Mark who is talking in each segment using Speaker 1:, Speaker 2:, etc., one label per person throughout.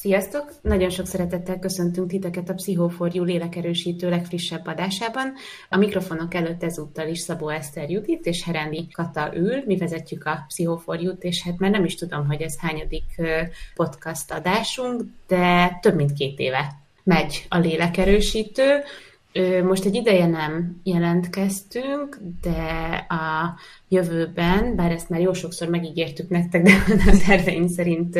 Speaker 1: Sziasztok! Nagyon sok szeretettel köszöntünk titeket a Pszichoforjú lélekerősítő legfrissebb adásában. A mikrofonok előtt ezúttal is Szabó Eszter Judit és Herendi Kata ül. Mi vezetjük a Pszichoforjút, és hát már nem is tudom, hogy ez hányadik podcast adásunk, de több mint két éve megy a lélekerősítő. Most egy ideje nem jelentkeztünk, de a jövőben, bár ezt már jó sokszor megígértük nektek, de a terveink szerint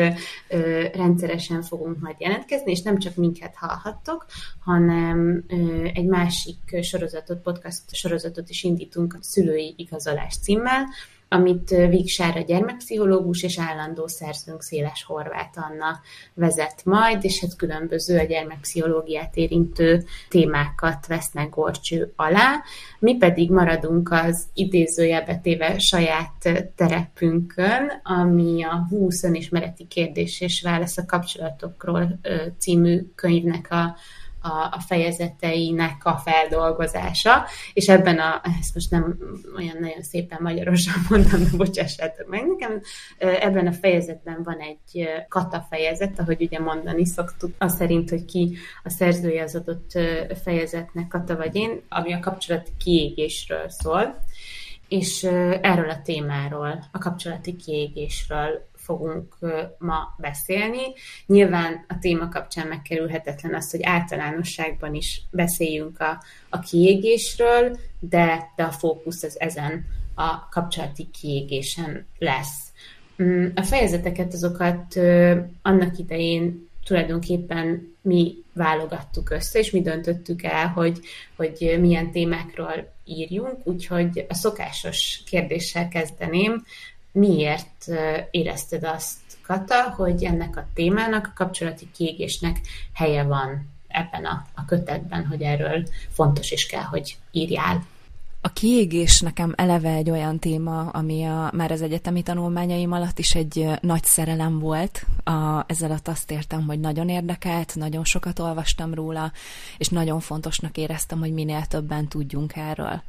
Speaker 1: rendszeresen fogunk majd jelentkezni, és nem csak minket hallhattok, hanem egy másik sorozatot, podcast sorozatot is indítunk a szülői igazolás címmel, amit Víg Sára gyermekpszichológus és állandó szerzőnk Széles Horváth Anna vezet majd, és hát különböző a gyermekpszichológiát érintő témákat vesznek gorcső alá. Mi pedig maradunk az idézőjelbe téve saját terepünkön, ami a 20 önismereti kérdés és válasz a kapcsolatokról című könyvnek a a, a fejezeteinek a feldolgozása, és ebben a, ezt most nem olyan nagyon szépen magyarosan mondtam, de bocsássátok meg nekem, ebben a fejezetben van egy kata fejezet, ahogy ugye mondani szoktuk, az szerint, hogy ki a szerzője az adott fejezetnek, kata vagy én, ami a kapcsolati kiégésről szól, és erről a témáról, a kapcsolati kiégésről fogunk ma beszélni. Nyilván a téma kapcsán megkerülhetetlen az, hogy általánosságban is beszéljünk a, a kiégésről, de, de a fókusz az ezen a kapcsolati kiégésen lesz. Mm, a fejezeteket azokat annak idején tulajdonképpen mi válogattuk össze, és mi döntöttük el, hogy, hogy milyen témákról írjunk, úgyhogy a szokásos kérdéssel kezdeném, miért érezted azt, Kata, hogy ennek a témának, a kapcsolati kiégésnek helye van ebben a, a kötetben, hogy erről fontos is kell, hogy írjál.
Speaker 2: A kiégés nekem eleve egy olyan téma, ami a, már az egyetemi tanulmányaim alatt is egy nagy szerelem volt. A, ezzel alatt azt értem, hogy nagyon érdekelt, nagyon sokat olvastam róla, és nagyon fontosnak éreztem, hogy minél többen tudjunk erről.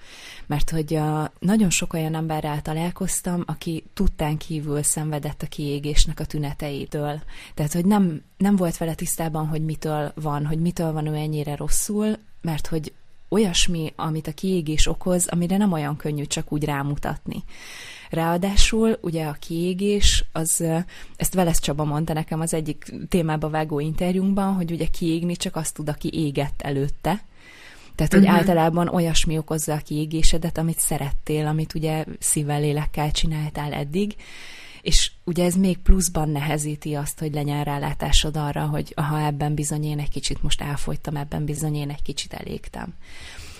Speaker 2: Mert hogy a, nagyon sok olyan emberrel találkoztam, aki tudtán kívül szenvedett a kiégésnek a tüneteitől. Tehát, hogy nem, nem volt vele tisztában, hogy mitől van, hogy mitől van ő ennyire rosszul, mert hogy olyasmi, amit a kiégés okoz, amire nem olyan könnyű csak úgy rámutatni. Ráadásul ugye a kiégés, az, ezt Velesz Csaba mondta nekem az egyik témába vágó interjúnkban, hogy ugye kiégni csak azt tud, aki égett előtte, tehát, hogy uh-huh. általában olyasmi okozza a kiégésedet, amit szerettél, amit ugye szívvel, lélekkel csináltál eddig, és ugye ez még pluszban nehezíti azt, hogy legyen rálátásod arra, hogy ha ebben bizony én egy kicsit most elfogytam, ebben bizony én egy kicsit elégtem.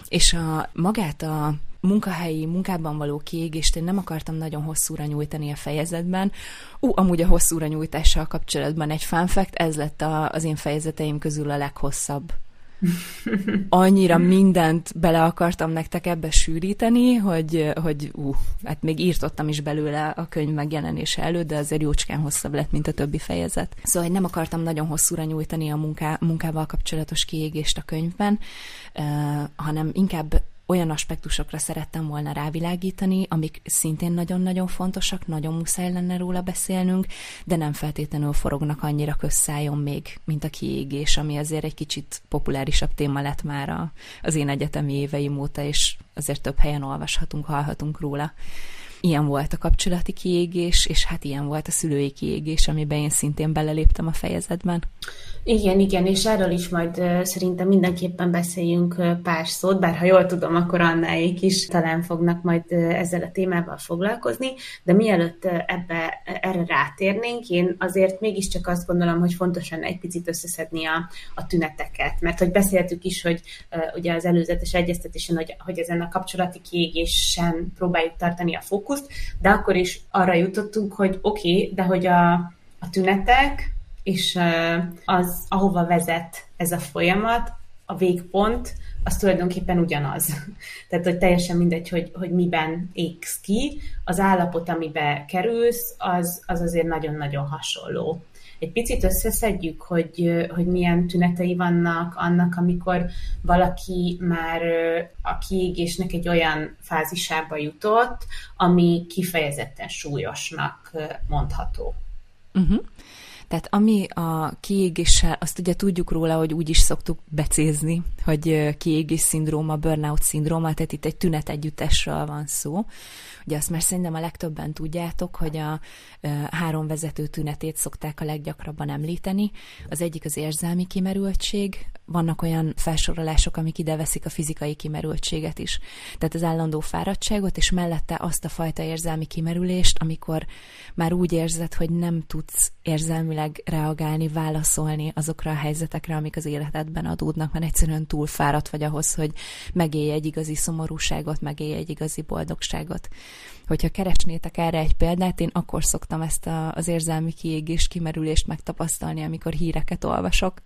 Speaker 2: És a magát a munkahelyi munkában való kiégést én nem akartam nagyon hosszúra nyújtani a fejezetben. Ú, amúgy a hosszúra nyújtással kapcsolatban egy fun fact, ez lett a, az én fejezeteim közül a leghosszabb annyira mindent bele akartam nektek ebbe sűríteni, hogy, hogy ú, hát még írtottam is belőle a könyv megjelenése előtt, de azért jócskán hosszabb lett, mint a többi fejezet. Szóval hogy nem akartam nagyon hosszúra nyújtani a munká, munkával kapcsolatos kiégést a könyvben, uh, hanem inkább olyan aspektusokra szerettem volna rávilágítani, amik szintén nagyon-nagyon fontosak, nagyon muszáj lenne róla beszélnünk, de nem feltétlenül forognak annyira közszájon még, mint a kiégés, ami azért egy kicsit populárisabb téma lett már a, az én egyetemi éveim óta, és azért több helyen olvashatunk, hallhatunk róla. Ilyen volt a kapcsolati kiégés, és hát ilyen volt a szülői kiégés, amiben én szintén beleléptem a fejezetben.
Speaker 1: Igen, igen, és erről is majd szerintem mindenképpen beszéljünk pár szót, bár ha jól tudom, akkor Annáik is talán fognak majd ezzel a témával foglalkozni, de mielőtt ebbe, erre rátérnénk, én azért mégiscsak azt gondolom, hogy fontosan egy picit összeszedni a, a tüneteket, mert hogy beszéltük is, hogy ugye az előzetes egyeztetésen, hogy, hogy ezen a kapcsolati kiégésen próbáljuk tartani a fókuszt, de akkor is arra jutottunk, hogy oké, okay, de hogy a, a tünetek, és az, ahova vezet ez a folyamat, a végpont, az tulajdonképpen ugyanaz. Tehát, hogy teljesen mindegy, hogy, hogy miben égsz ki, az állapot, amibe kerülsz, az, az azért nagyon-nagyon hasonló. Egy picit összeszedjük, hogy, hogy milyen tünetei vannak annak, amikor valaki már a kiégésnek egy olyan fázisába jutott, ami kifejezetten súlyosnak mondható.
Speaker 2: Uh-huh. Tehát ami a kiégéssel, azt ugye tudjuk róla, hogy úgy is szoktuk becézni, hogy kiégés szindróma, burnout szindróma, tehát itt egy tünet együttesről van szó. Ugye azt már szerintem a legtöbben tudjátok, hogy a három vezető tünetét szokták a leggyakrabban említeni. Az egyik az érzelmi kimerültség, vannak olyan felsorolások, amik ide veszik a fizikai kimerültséget is. Tehát az állandó fáradtságot, és mellette azt a fajta érzelmi kimerülést, amikor már úgy érzed, hogy nem tudsz érzelmileg reagálni, válaszolni azokra a helyzetekre, amik az életedben adódnak, mert egyszerűen túl fáradt vagy ahhoz, hogy megélj egy igazi szomorúságot, megélj egy igazi boldogságot. Hogyha keresnétek erre egy példát, én akkor szoktam ezt a, az érzelmi kiégés, kimerülést megtapasztalni, amikor híreket olvasok.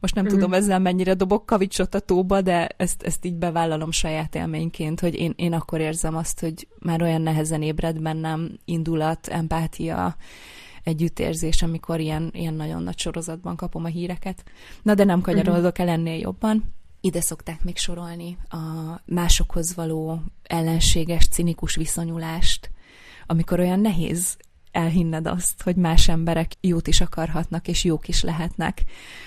Speaker 2: Most nem mm. tudom ezzel mennyire dobok kavicsot a tóba, de ezt, ezt így bevállalom saját élményként, hogy én, én akkor érzem azt, hogy már olyan nehezen ébred bennem indulat, empátia, együttérzés, amikor ilyen, ilyen nagyon nagy sorozatban kapom a híreket. Na, de nem kanyarodok el ennél jobban. Ide szokták még sorolni a másokhoz való ellenséges, cinikus viszonyulást, amikor olyan nehéz elhinned azt, hogy más emberek jót is akarhatnak, és jók is lehetnek,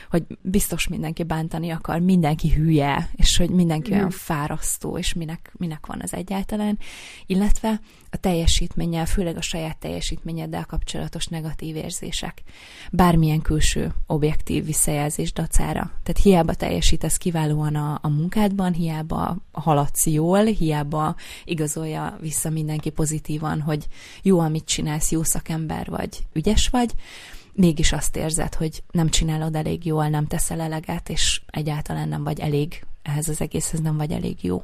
Speaker 2: hogy biztos mindenki bántani akar, mindenki hülye, és hogy mindenki olyan fárasztó, és minek, minek van az egyáltalán, illetve a teljesítménnyel, főleg a saját teljesítményeddel kapcsolatos negatív érzések. Bármilyen külső objektív visszajelzés dacára. Tehát hiába teljesítesz kiválóan a, a munkádban, hiába haladsz jól, hiába igazolja vissza mindenki pozitívan, hogy jó, amit csinálsz, jó szakember vagy, ügyes vagy, mégis azt érzed, hogy nem csinálod elég jól, nem teszel eleget, és egyáltalán nem vagy elég, ehhez az egészhez nem vagy elég jó.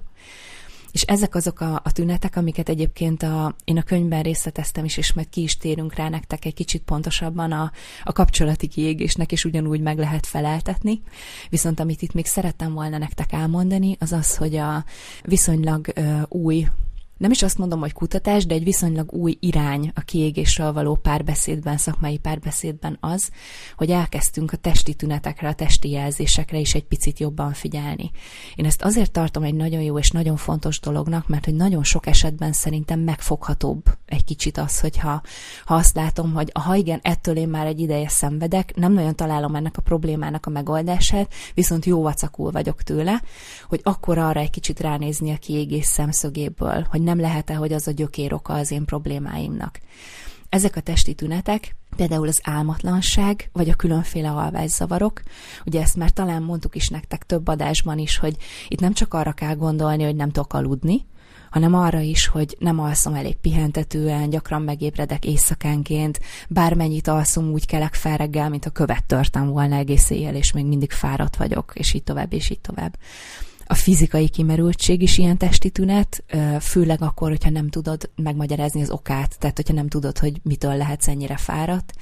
Speaker 2: És ezek azok a, a tünetek, amiket egyébként a, én a könyvben részleteztem is, és majd ki is térünk rá nektek egy kicsit pontosabban a, a kapcsolati kiégésnek, és ugyanúgy meg lehet feleltetni. Viszont amit itt még szerettem volna nektek elmondani, az az, hogy a viszonylag ö, új nem is azt mondom, hogy kutatás, de egy viszonylag új irány a kiégésről való párbeszédben, szakmai párbeszédben az, hogy elkezdtünk a testi tünetekre, a testi jelzésekre is egy picit jobban figyelni. Én ezt azért tartom egy nagyon jó és nagyon fontos dolognak, mert hogy nagyon sok esetben szerintem megfoghatóbb egy kicsit az, hogyha ha azt látom, hogy ha igen, ettől én már egy ideje szenvedek, nem nagyon találom ennek a problémának a megoldását, viszont jó vacakul vagyok tőle, hogy akkor arra egy kicsit ránézni a kiégés szemszögéből, hogy nem lehet-e, hogy az a gyökér oka az én problémáimnak. Ezek a testi tünetek, például az álmatlanság, vagy a különféle alvászavarok, ugye ezt már talán mondtuk is nektek több adásban is, hogy itt nem csak arra kell gondolni, hogy nem tudok aludni, hanem arra is, hogy nem alszom elég pihentetően, gyakran megébredek éjszakánként, bármennyit alszom, úgy kelek fel reggel, mint a követ törtem volna egész éjjel, és még mindig fáradt vagyok, és így tovább, és így tovább. A fizikai kimerültség is ilyen testi tünet, főleg akkor, hogyha nem tudod megmagyarázni az okát, tehát hogyha nem tudod, hogy mitől lehetsz ennyire fáradt,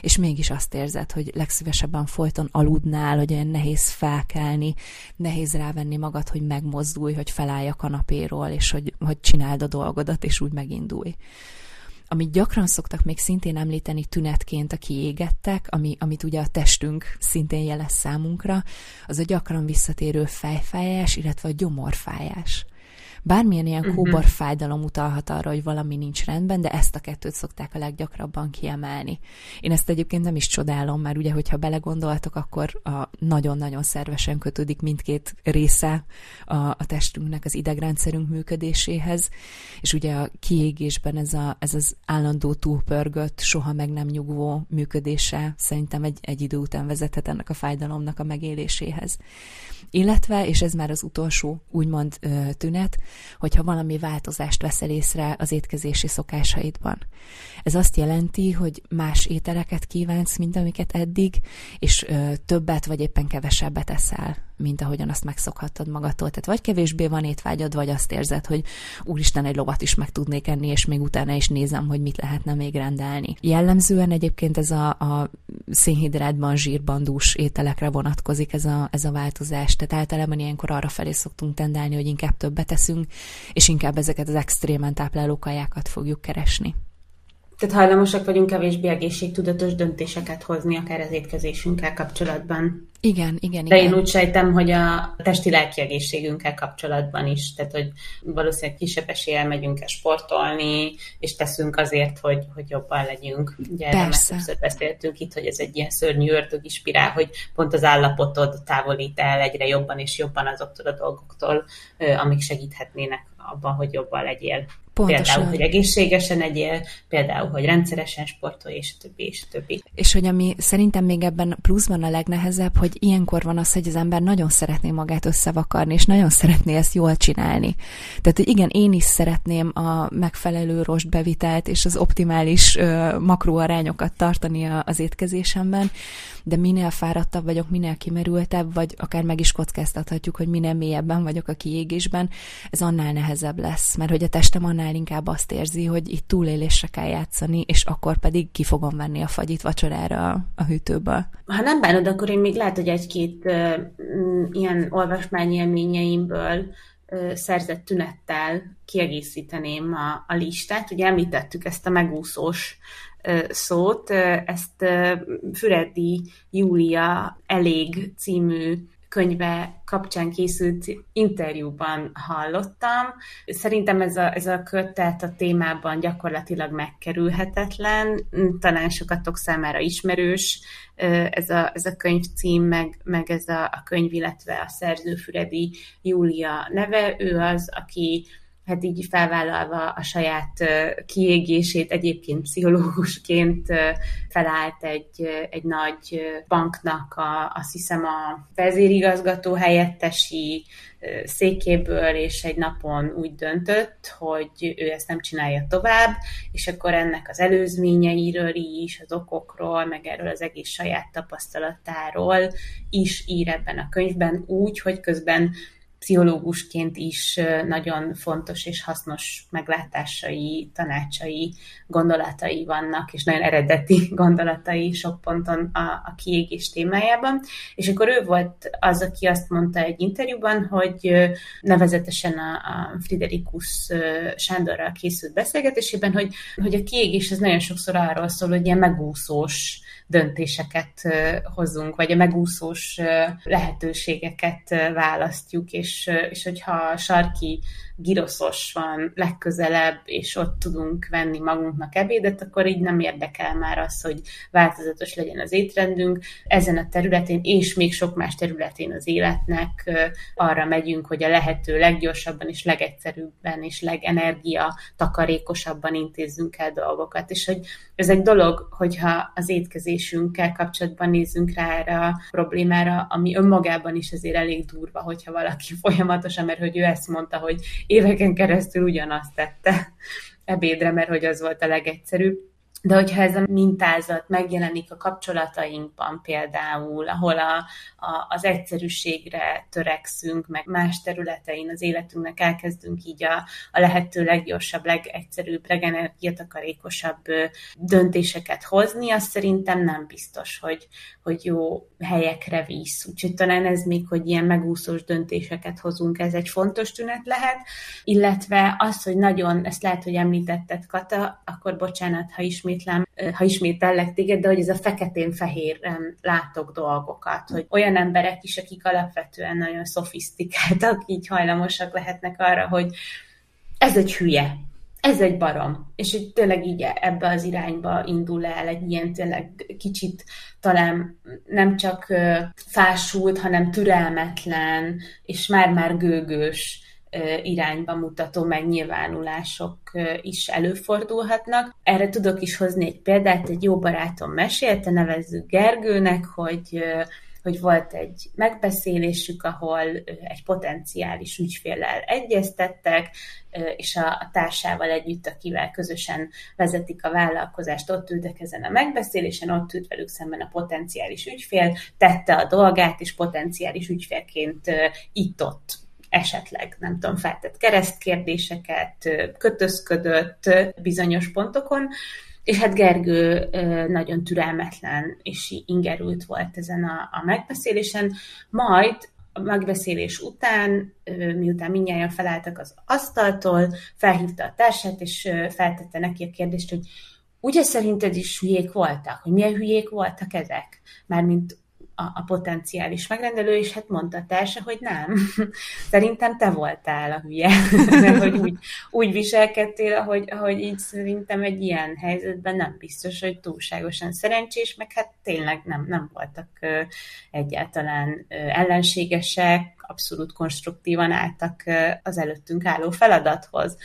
Speaker 2: és mégis azt érzed, hogy legszívesebben folyton aludnál, hogy olyan nehéz felkelni, nehéz rávenni magad, hogy megmozdulj, hogy felállj a kanapéról, és hogy, hogy csináld a dolgodat, és úgy megindulj amit gyakran szoktak még szintén említeni tünetként a kiégettek, ami, amit ugye a testünk szintén jelez számunkra, az a gyakran visszatérő fejfájás, illetve a gyomorfájás. Bármilyen ilyen uh-huh. kóbor fájdalom utalhat arra, hogy valami nincs rendben, de ezt a kettőt szokták a leggyakrabban kiemelni. Én ezt egyébként nem is csodálom, mert ugye, hogyha belegondoltok, akkor a nagyon-nagyon szervesen kötődik mindkét része a, a testünknek, az idegrendszerünk működéséhez, és ugye a kiégésben ez, a, ez az állandó túlpörgött, soha meg nem nyugvó működése szerintem egy, egy idő után vezethet ennek a fájdalomnak a megéléséhez. Illetve, és ez már az utolsó úgymond tünet, hogyha valami változást veszel észre az étkezési szokásaidban. Ez azt jelenti, hogy más ételeket kívánsz, mint amiket eddig, és ö, többet vagy éppen kevesebbet eszel, mint ahogyan azt megszokhattad magadtól. Tehát vagy kevésbé van étvágyad, vagy azt érzed, hogy úristen, egy lovat is meg tudnék enni, és még utána is nézem, hogy mit lehetne még rendelni. Jellemzően egyébként ez a, a szénhidrátban, zsírban dús ételekre vonatkozik ez a, ez a változás. Tehát általában ilyenkor arra felé szoktunk tendálni, hogy inkább többet eszünk, és inkább ezeket az extrémen tápláló kajákat fogjuk keresni.
Speaker 1: Tehát hajlamosak vagyunk kevésbé egészségtudatos döntéseket hozni, akár az étkezésünkkel kapcsolatban.
Speaker 2: Igen, igen,
Speaker 1: De
Speaker 2: igen.
Speaker 1: én úgy sejtem, hogy a testi-lelki egészségünkkel kapcsolatban is, tehát hogy valószínűleg kisebb eséllyel megyünk el sportolni, és teszünk azért, hogy, hogy jobban legyünk. Ugye erről már többször beszéltünk itt, hogy ez egy ilyen szörnyű ördögi spirál, hogy pont az állapotod távolít el egyre jobban és jobban azoktól a dolgoktól, amik segíthetnének abban, hogy jobban legyél. Pontosan. Például, hogy egészségesen egyél, például, hogy rendszeresen sportolj, és a többi, és a többi.
Speaker 2: És hogy ami szerintem még ebben pluszban a legnehezebb, hogy ilyenkor van az, hogy az ember nagyon szeretné magát összevakarni, és nagyon szeretné ezt jól csinálni. Tehát, hogy igen, én is szeretném a megfelelő rostbevitelt és az optimális uh, makroarányokat tartani a, az étkezésemben, de minél fáradtabb vagyok, minél kimerültebb, vagy akár meg is kockáztathatjuk, hogy minél mélyebben vagyok a kiégésben, ez annál nehezebb lesz, mert hogy a testem annál inkább azt érzi, hogy itt túlélésre kell játszani, és akkor pedig ki fogom venni a fagyit vacsorára a, a hűtőből.
Speaker 1: Ha nem bánod, akkor én még lehet, hogy egy-két uh, ilyen olvasmányélményeimből uh, szerzett tünettel kiegészíteném a, a listát. Ugye említettük ezt a megúszós szót. Ezt Füredi Júlia Elég című könyve kapcsán készült interjúban hallottam. Szerintem ez a, ez a kötet a témában gyakorlatilag megkerülhetetlen, talán sokatok számára ismerős ez a, ez a könyvcím, meg, meg ez a, a könyv, illetve a szerző Füredi Júlia neve. Ő az, aki hát így felvállalva a saját kiégését, egyébként pszichológusként felállt egy, egy nagy banknak, a, azt hiszem a vezérigazgató helyettesi székéből, és egy napon úgy döntött, hogy ő ezt nem csinálja tovább, és akkor ennek az előzményeiről is, az okokról, meg erről az egész saját tapasztalatáról is ír ebben a könyvben úgy, hogy közben pszichológusként is nagyon fontos és hasznos meglátásai, tanácsai, gondolatai vannak, és nagyon eredeti gondolatai sok ponton a, a kiégés témájában. És akkor ő volt az, aki azt mondta egy interjúban, hogy nevezetesen a, a Friderikus Sándorral készült beszélgetésében, hogy, hogy a kiégés az nagyon sokszor arról szól, hogy ilyen megúszós döntéseket hozunk, vagy a megúszós lehetőségeket választjuk, és, és hogyha sarki giroszos van legközelebb, és ott tudunk venni magunknak ebédet, akkor így nem érdekel már az, hogy változatos legyen az étrendünk. Ezen a területén, és még sok más területén az életnek arra megyünk, hogy a lehető leggyorsabban és legegyszerűbben és legenergia takarékosabban intézzünk el dolgokat. És hogy ez egy dolog, hogyha az étkezésünkkel kapcsolatban nézzünk rá erre a problémára, ami önmagában is azért elég durva, hogyha valaki folyamatosan, mert hogy ő ezt mondta, hogy éveken keresztül ugyanazt tette ebédre, mert hogy az volt a legegyszerűbb. De hogyha ez a mintázat megjelenik a kapcsolatainkban például, ahol a, a, az egyszerűségre törekszünk, meg más területein az életünknek elkezdünk így a, a lehető leggyorsabb, legegyszerűbb, legenergiatakarékosabb döntéseket hozni, az szerintem nem biztos, hogy, hogy jó helyekre visz. Úgyhogy talán ez még, hogy ilyen megúszós döntéseket hozunk, ez egy fontos tünet lehet, illetve az, hogy nagyon, ezt lehet, hogy említetted, Kata, akkor bocsánat, ha ismétlem, ha ismétellek téged, de hogy ez a feketén-fehéren látok dolgokat, hogy olyan emberek is, akik alapvetően nagyon szofisztikáltak, így hajlamosak lehetnek arra, hogy ez egy hülye, ez egy barom, és hogy tényleg így ebbe az irányba indul el egy ilyen tényleg kicsit talán nem csak fásult, hanem türelmetlen, és már-már gőgős irányba mutató megnyilvánulások is előfordulhatnak. Erre tudok is hozni egy példát, egy jó barátom mesélte, nevezzük Gergőnek, hogy hogy volt egy megbeszélésük, ahol egy potenciális ügyféllel egyeztettek, és a társával együtt, akivel közösen vezetik a vállalkozást, ott ültek ezen a megbeszélésen, ott ült velük szemben a potenciális ügyfél, tette a dolgát, és potenciális ügyfélként itt-ott esetleg, nem tudom, feltett keresztkérdéseket, kötözködött bizonyos pontokon, és hát Gergő nagyon türelmetlen és ingerült volt ezen a, a megbeszélésen, majd a megbeszélés után, miután mindjárt felálltak az asztaltól, felhívta a társát, és feltette neki a kérdést, hogy ugye szerinted is hülyék voltak, hogy milyen hülyék voltak ezek? Mármint a, a potenciális megrendelő, és hát mondta társa, hogy nem. Szerintem te voltál a hülye, mert hogy úgy, úgy viselkedtél, ahogy, ahogy így szerintem egy ilyen helyzetben nem biztos, hogy túlságosan szerencsés, meg hát tényleg nem, nem voltak egyáltalán ellenségesek, abszolút konstruktívan álltak az előttünk álló feladathoz.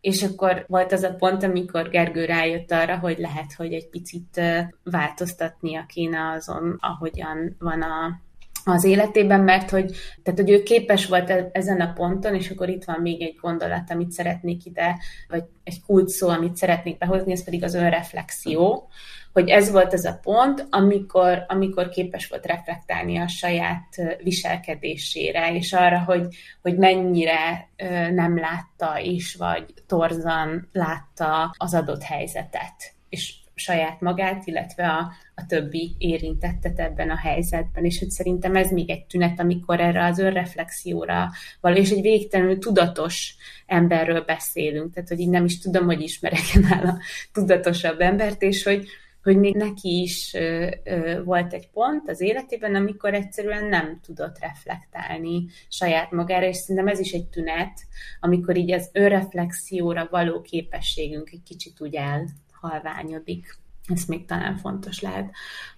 Speaker 1: És akkor volt az a pont, amikor Gergő rájött arra, hogy lehet, hogy egy picit változtatnia kéne azon, ahogyan van a, az életében, mert hogy, tehát, hogy ő képes volt e-, ezen a ponton, és akkor itt van még egy gondolat, amit szeretnék ide, vagy egy kult szó, amit szeretnék behozni, ez pedig az önreflexió, hogy ez volt az a pont, amikor, amikor képes volt reflektálni a saját viselkedésére, és arra, hogy, hogy mennyire nem látta is, vagy torzan látta az adott helyzetet, és saját magát, illetve a, a többi érintettet ebben a helyzetben, és hogy szerintem ez még egy tünet, amikor erre az önreflexióra való, és egy végtelenül tudatos emberről beszélünk, tehát hogy így nem is tudom, hogy ismerek a tudatosabb embert, és hogy, hogy még neki is ö, ö, volt egy pont az életében, amikor egyszerűen nem tudott reflektálni saját magára, és szerintem ez is egy tünet, amikor így az önreflexióra való képességünk egy kicsit úgy elhalványodik. Ez még talán fontos lehet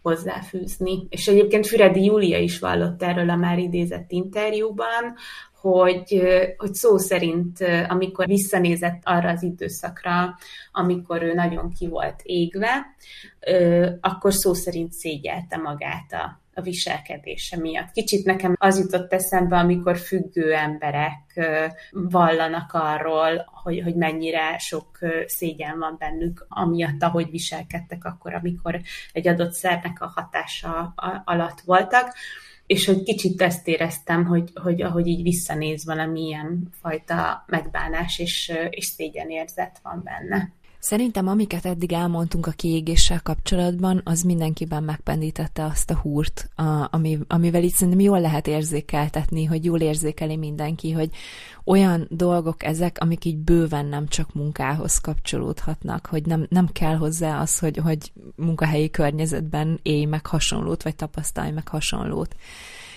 Speaker 1: hozzáfűzni. És egyébként Füredi Júlia is vallott erről a már idézett interjúban, hogy, hogy szó szerint, amikor visszanézett arra az időszakra, amikor ő nagyon ki volt égve, akkor szó szerint szégyelte magát a, a viselkedése miatt. Kicsit nekem az jutott eszembe, amikor függő emberek vallanak arról, hogy, hogy mennyire sok szégyen van bennük, amiatt, ahogy viselkedtek akkor, amikor egy adott szernek a hatása alatt voltak és hogy kicsit ezt éreztem, hogy, hogy ahogy így visszanéz valami ilyen fajta megbánás és, és szégyenérzet van benne.
Speaker 2: Szerintem amiket eddig elmondtunk a kiégéssel kapcsolatban, az mindenkiben megpendítette azt a húrt, a, ami, amivel itt szerintem jól lehet érzékeltetni, hogy jól érzékeli mindenki, hogy olyan dolgok ezek, amik így bőven nem csak munkához kapcsolódhatnak, hogy nem, nem kell hozzá az, hogy, hogy munkahelyi környezetben élj meg hasonlót, vagy tapasztalj meg hasonlót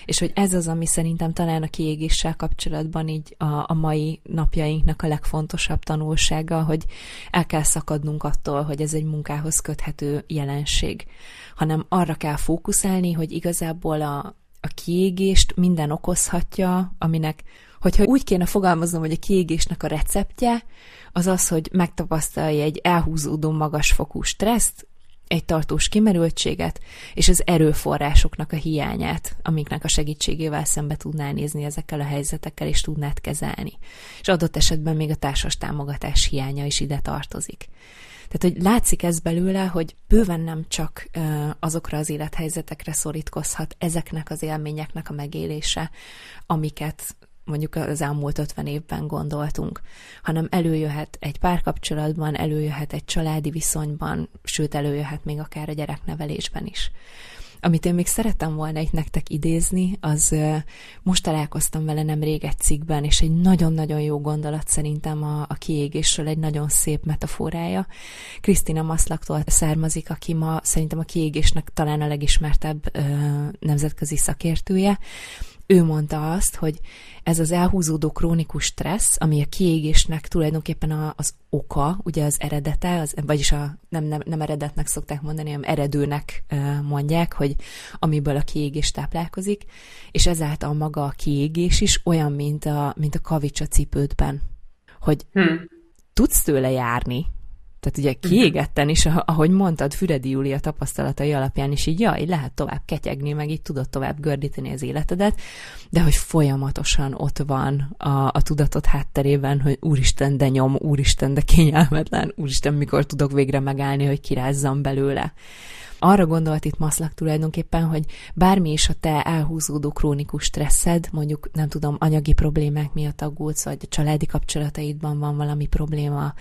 Speaker 2: és hogy ez az, ami szerintem talán a kiégéssel kapcsolatban így a, a mai napjainknak a legfontosabb tanulsága, hogy el kell szakadnunk attól, hogy ez egy munkához köthető jelenség, hanem arra kell fókuszálni, hogy igazából a, a kiégést minden okozhatja, aminek, hogyha úgy kéne fogalmaznom, hogy a kiégésnek a receptje, az az, hogy megtapasztalja egy elhúzódó magasfokú stresszt, egy tartós kimerültséget, és az erőforrásoknak a hiányát, amiknek a segítségével szembe tudnál nézni ezekkel a helyzetekkel, és tudnád kezelni. És adott esetben még a társas támogatás hiánya is ide tartozik. Tehát, hogy látszik ez belőle, hogy bőven nem csak azokra az élethelyzetekre szorítkozhat ezeknek az élményeknek a megélése, amiket mondjuk az elmúlt 50 évben gondoltunk, hanem előjöhet egy párkapcsolatban, előjöhet egy családi viszonyban, sőt előjöhet még akár a gyereknevelésben is. Amit én még szerettem volna itt nektek idézni, az most találkoztam vele nemrég egy cikkben, és egy nagyon-nagyon jó gondolat szerintem a, a kiégésről, egy nagyon szép metaforája. Krisztina Maszlaktól származik, aki ma szerintem a kiégésnek talán a legismertebb ö, nemzetközi szakértője, ő mondta azt, hogy ez az elhúzódó krónikus stressz, ami a kiégésnek tulajdonképpen a, az oka, ugye az eredete, az, vagyis a, nem, nem, nem eredetnek szokták mondani, hanem eredőnek mondják, hogy amiből a kiégés táplálkozik, és ezáltal maga a kiégés is olyan, mint a, mint a kavics a cipődben. Hogy hmm. tudsz tőle járni, tehát ugye mhm. kiégetten is, ahogy mondtad, Füredi Júlia tapasztalatai alapján is így, jaj, lehet tovább ketyegni, meg így tudod tovább gördíteni az életedet, de hogy folyamatosan ott van a, a tudatot hátterében, hogy úristen, de nyom, úristen, de kényelmetlen, úristen, mikor tudok végre megállni, hogy kirázzam belőle arra gondolt itt Maszlak tulajdonképpen, hogy bármi is a te elhúzódó krónikus stresszed, mondjuk nem tudom, anyagi problémák miatt aggódsz, vagy a családi kapcsolataidban van valami probléma,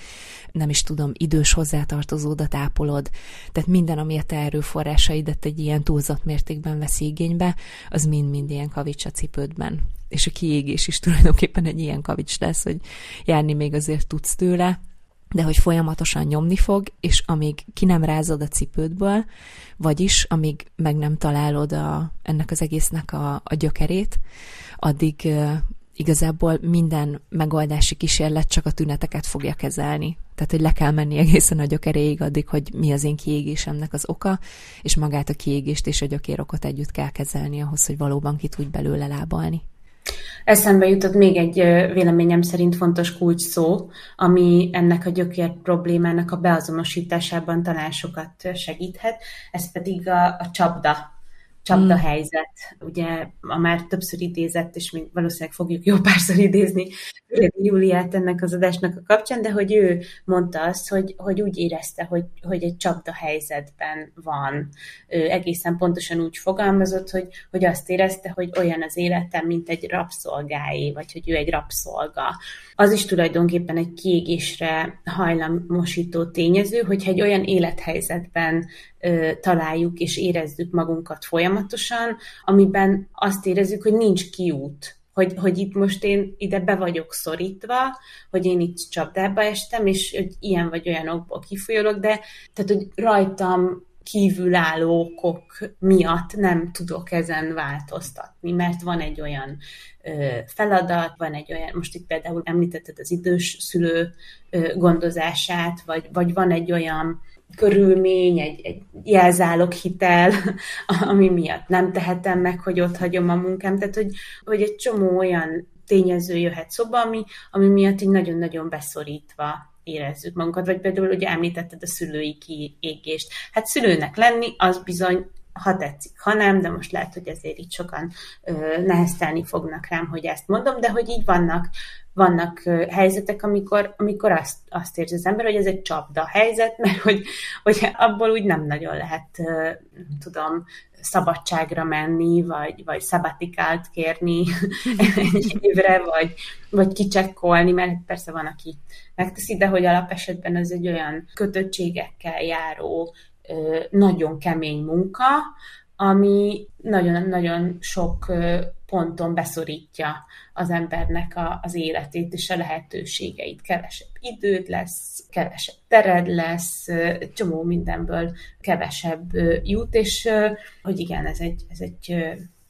Speaker 2: nem is tudom, idős hozzátartozódat ápolod, tehát minden, ami a te erőforrásaidat egy ilyen túlzott mértékben vesz igénybe, az mind-mind ilyen kavics a cipődben. És a kiégés is tulajdonképpen egy ilyen kavics lesz, hogy járni még azért tudsz tőle, de hogy folyamatosan nyomni fog, és amíg ki nem rázod a cipődből, vagyis amíg meg nem találod a, ennek az egésznek a, a gyökerét, addig uh, igazából minden megoldási kísérlet csak a tüneteket fogja kezelni. Tehát, hogy le kell menni egészen a gyökeréig addig, hogy mi az én kiégésemnek az oka, és magát a kiégést és a gyökérokot együtt kell kezelni ahhoz, hogy valóban ki tudj belőle lábalni.
Speaker 1: Eszembe jutott még egy véleményem szerint fontos kulcs szó, ami ennek a gyökér problémának a beazonosításában talán sokat segíthet, ez pedig a, a csapda csapda hmm. helyzet, ugye a már többször idézett, és még valószínűleg fogjuk jó párszor idézni Júliát ennek az adásnak a kapcsán, de hogy ő mondta azt, hogy, hogy úgy érezte, hogy, hogy egy csapda helyzetben van. Ő egészen pontosan úgy fogalmazott, hogy, hogy azt érezte, hogy olyan az életem, mint egy rabszolgáé, vagy hogy ő egy rabszolga. Az is tulajdonképpen egy kiégésre hajlamosító tényező, hogyha egy olyan élethelyzetben találjuk és érezzük magunkat folyamatosan, amiben azt érezzük, hogy nincs kiút hogy, hogy itt most én ide be vagyok szorítva, hogy én itt csapdába estem, és hogy ilyen vagy olyan okból kifolyolok, de tehát, hogy rajtam kívülálló okok miatt nem tudok ezen változtatni, mert van egy olyan ö, feladat, van egy olyan, most itt például említetted az idős szülő ö, gondozását, vagy, vagy van egy olyan körülmény, egy, egy jelzálog hitel, ami miatt nem tehetem meg, hogy ott hagyom a munkám. Tehát, hogy, hogy egy csomó olyan tényező jöhet szoba, ami, ami miatt így nagyon-nagyon beszorítva érezzük magunkat, vagy például ugye említetted a szülői kiégést. Hát szülőnek lenni, az bizony ha tetszik, ha nem, de most lehet, hogy ezért itt sokan ö, neheztelni fognak rám, hogy ezt mondom, de hogy így vannak, vannak helyzetek, amikor, amikor azt, azt érzi az ember, hogy ez egy csapda helyzet, mert hogy, hogy abból úgy nem nagyon lehet, nem tudom, szabadságra menni, vagy, vagy szabatikált kérni egy évre, vagy, vagy kicsekkolni, mert persze van, aki megteszi, de hogy alapesetben ez egy olyan kötöttségekkel járó nagyon kemény munka, ami nagyon-nagyon sok ponton beszorítja az embernek a, az életét és a lehetőségeit. Kevesebb időd lesz, kevesebb tered lesz, csomó mindenből kevesebb jut, és hogy igen, ez egy, ez egy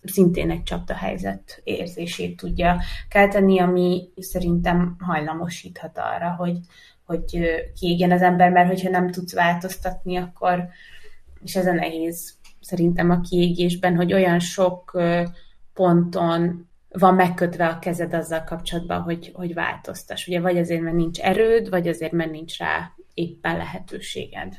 Speaker 1: szintén egy csapda helyzet érzését tudja kelteni, ami szerintem hajlamosíthat arra, hogy, hogy kiégjen az ember, mert hogyha nem tudsz változtatni, akkor, és ez a nehéz szerintem a kiégésben, hogy olyan sok ponton van megkötve a kezed azzal kapcsolatban, hogy, hogy változtass. Ugye vagy azért, mert nincs erőd, vagy azért, mert nincs rá éppen lehetőséged.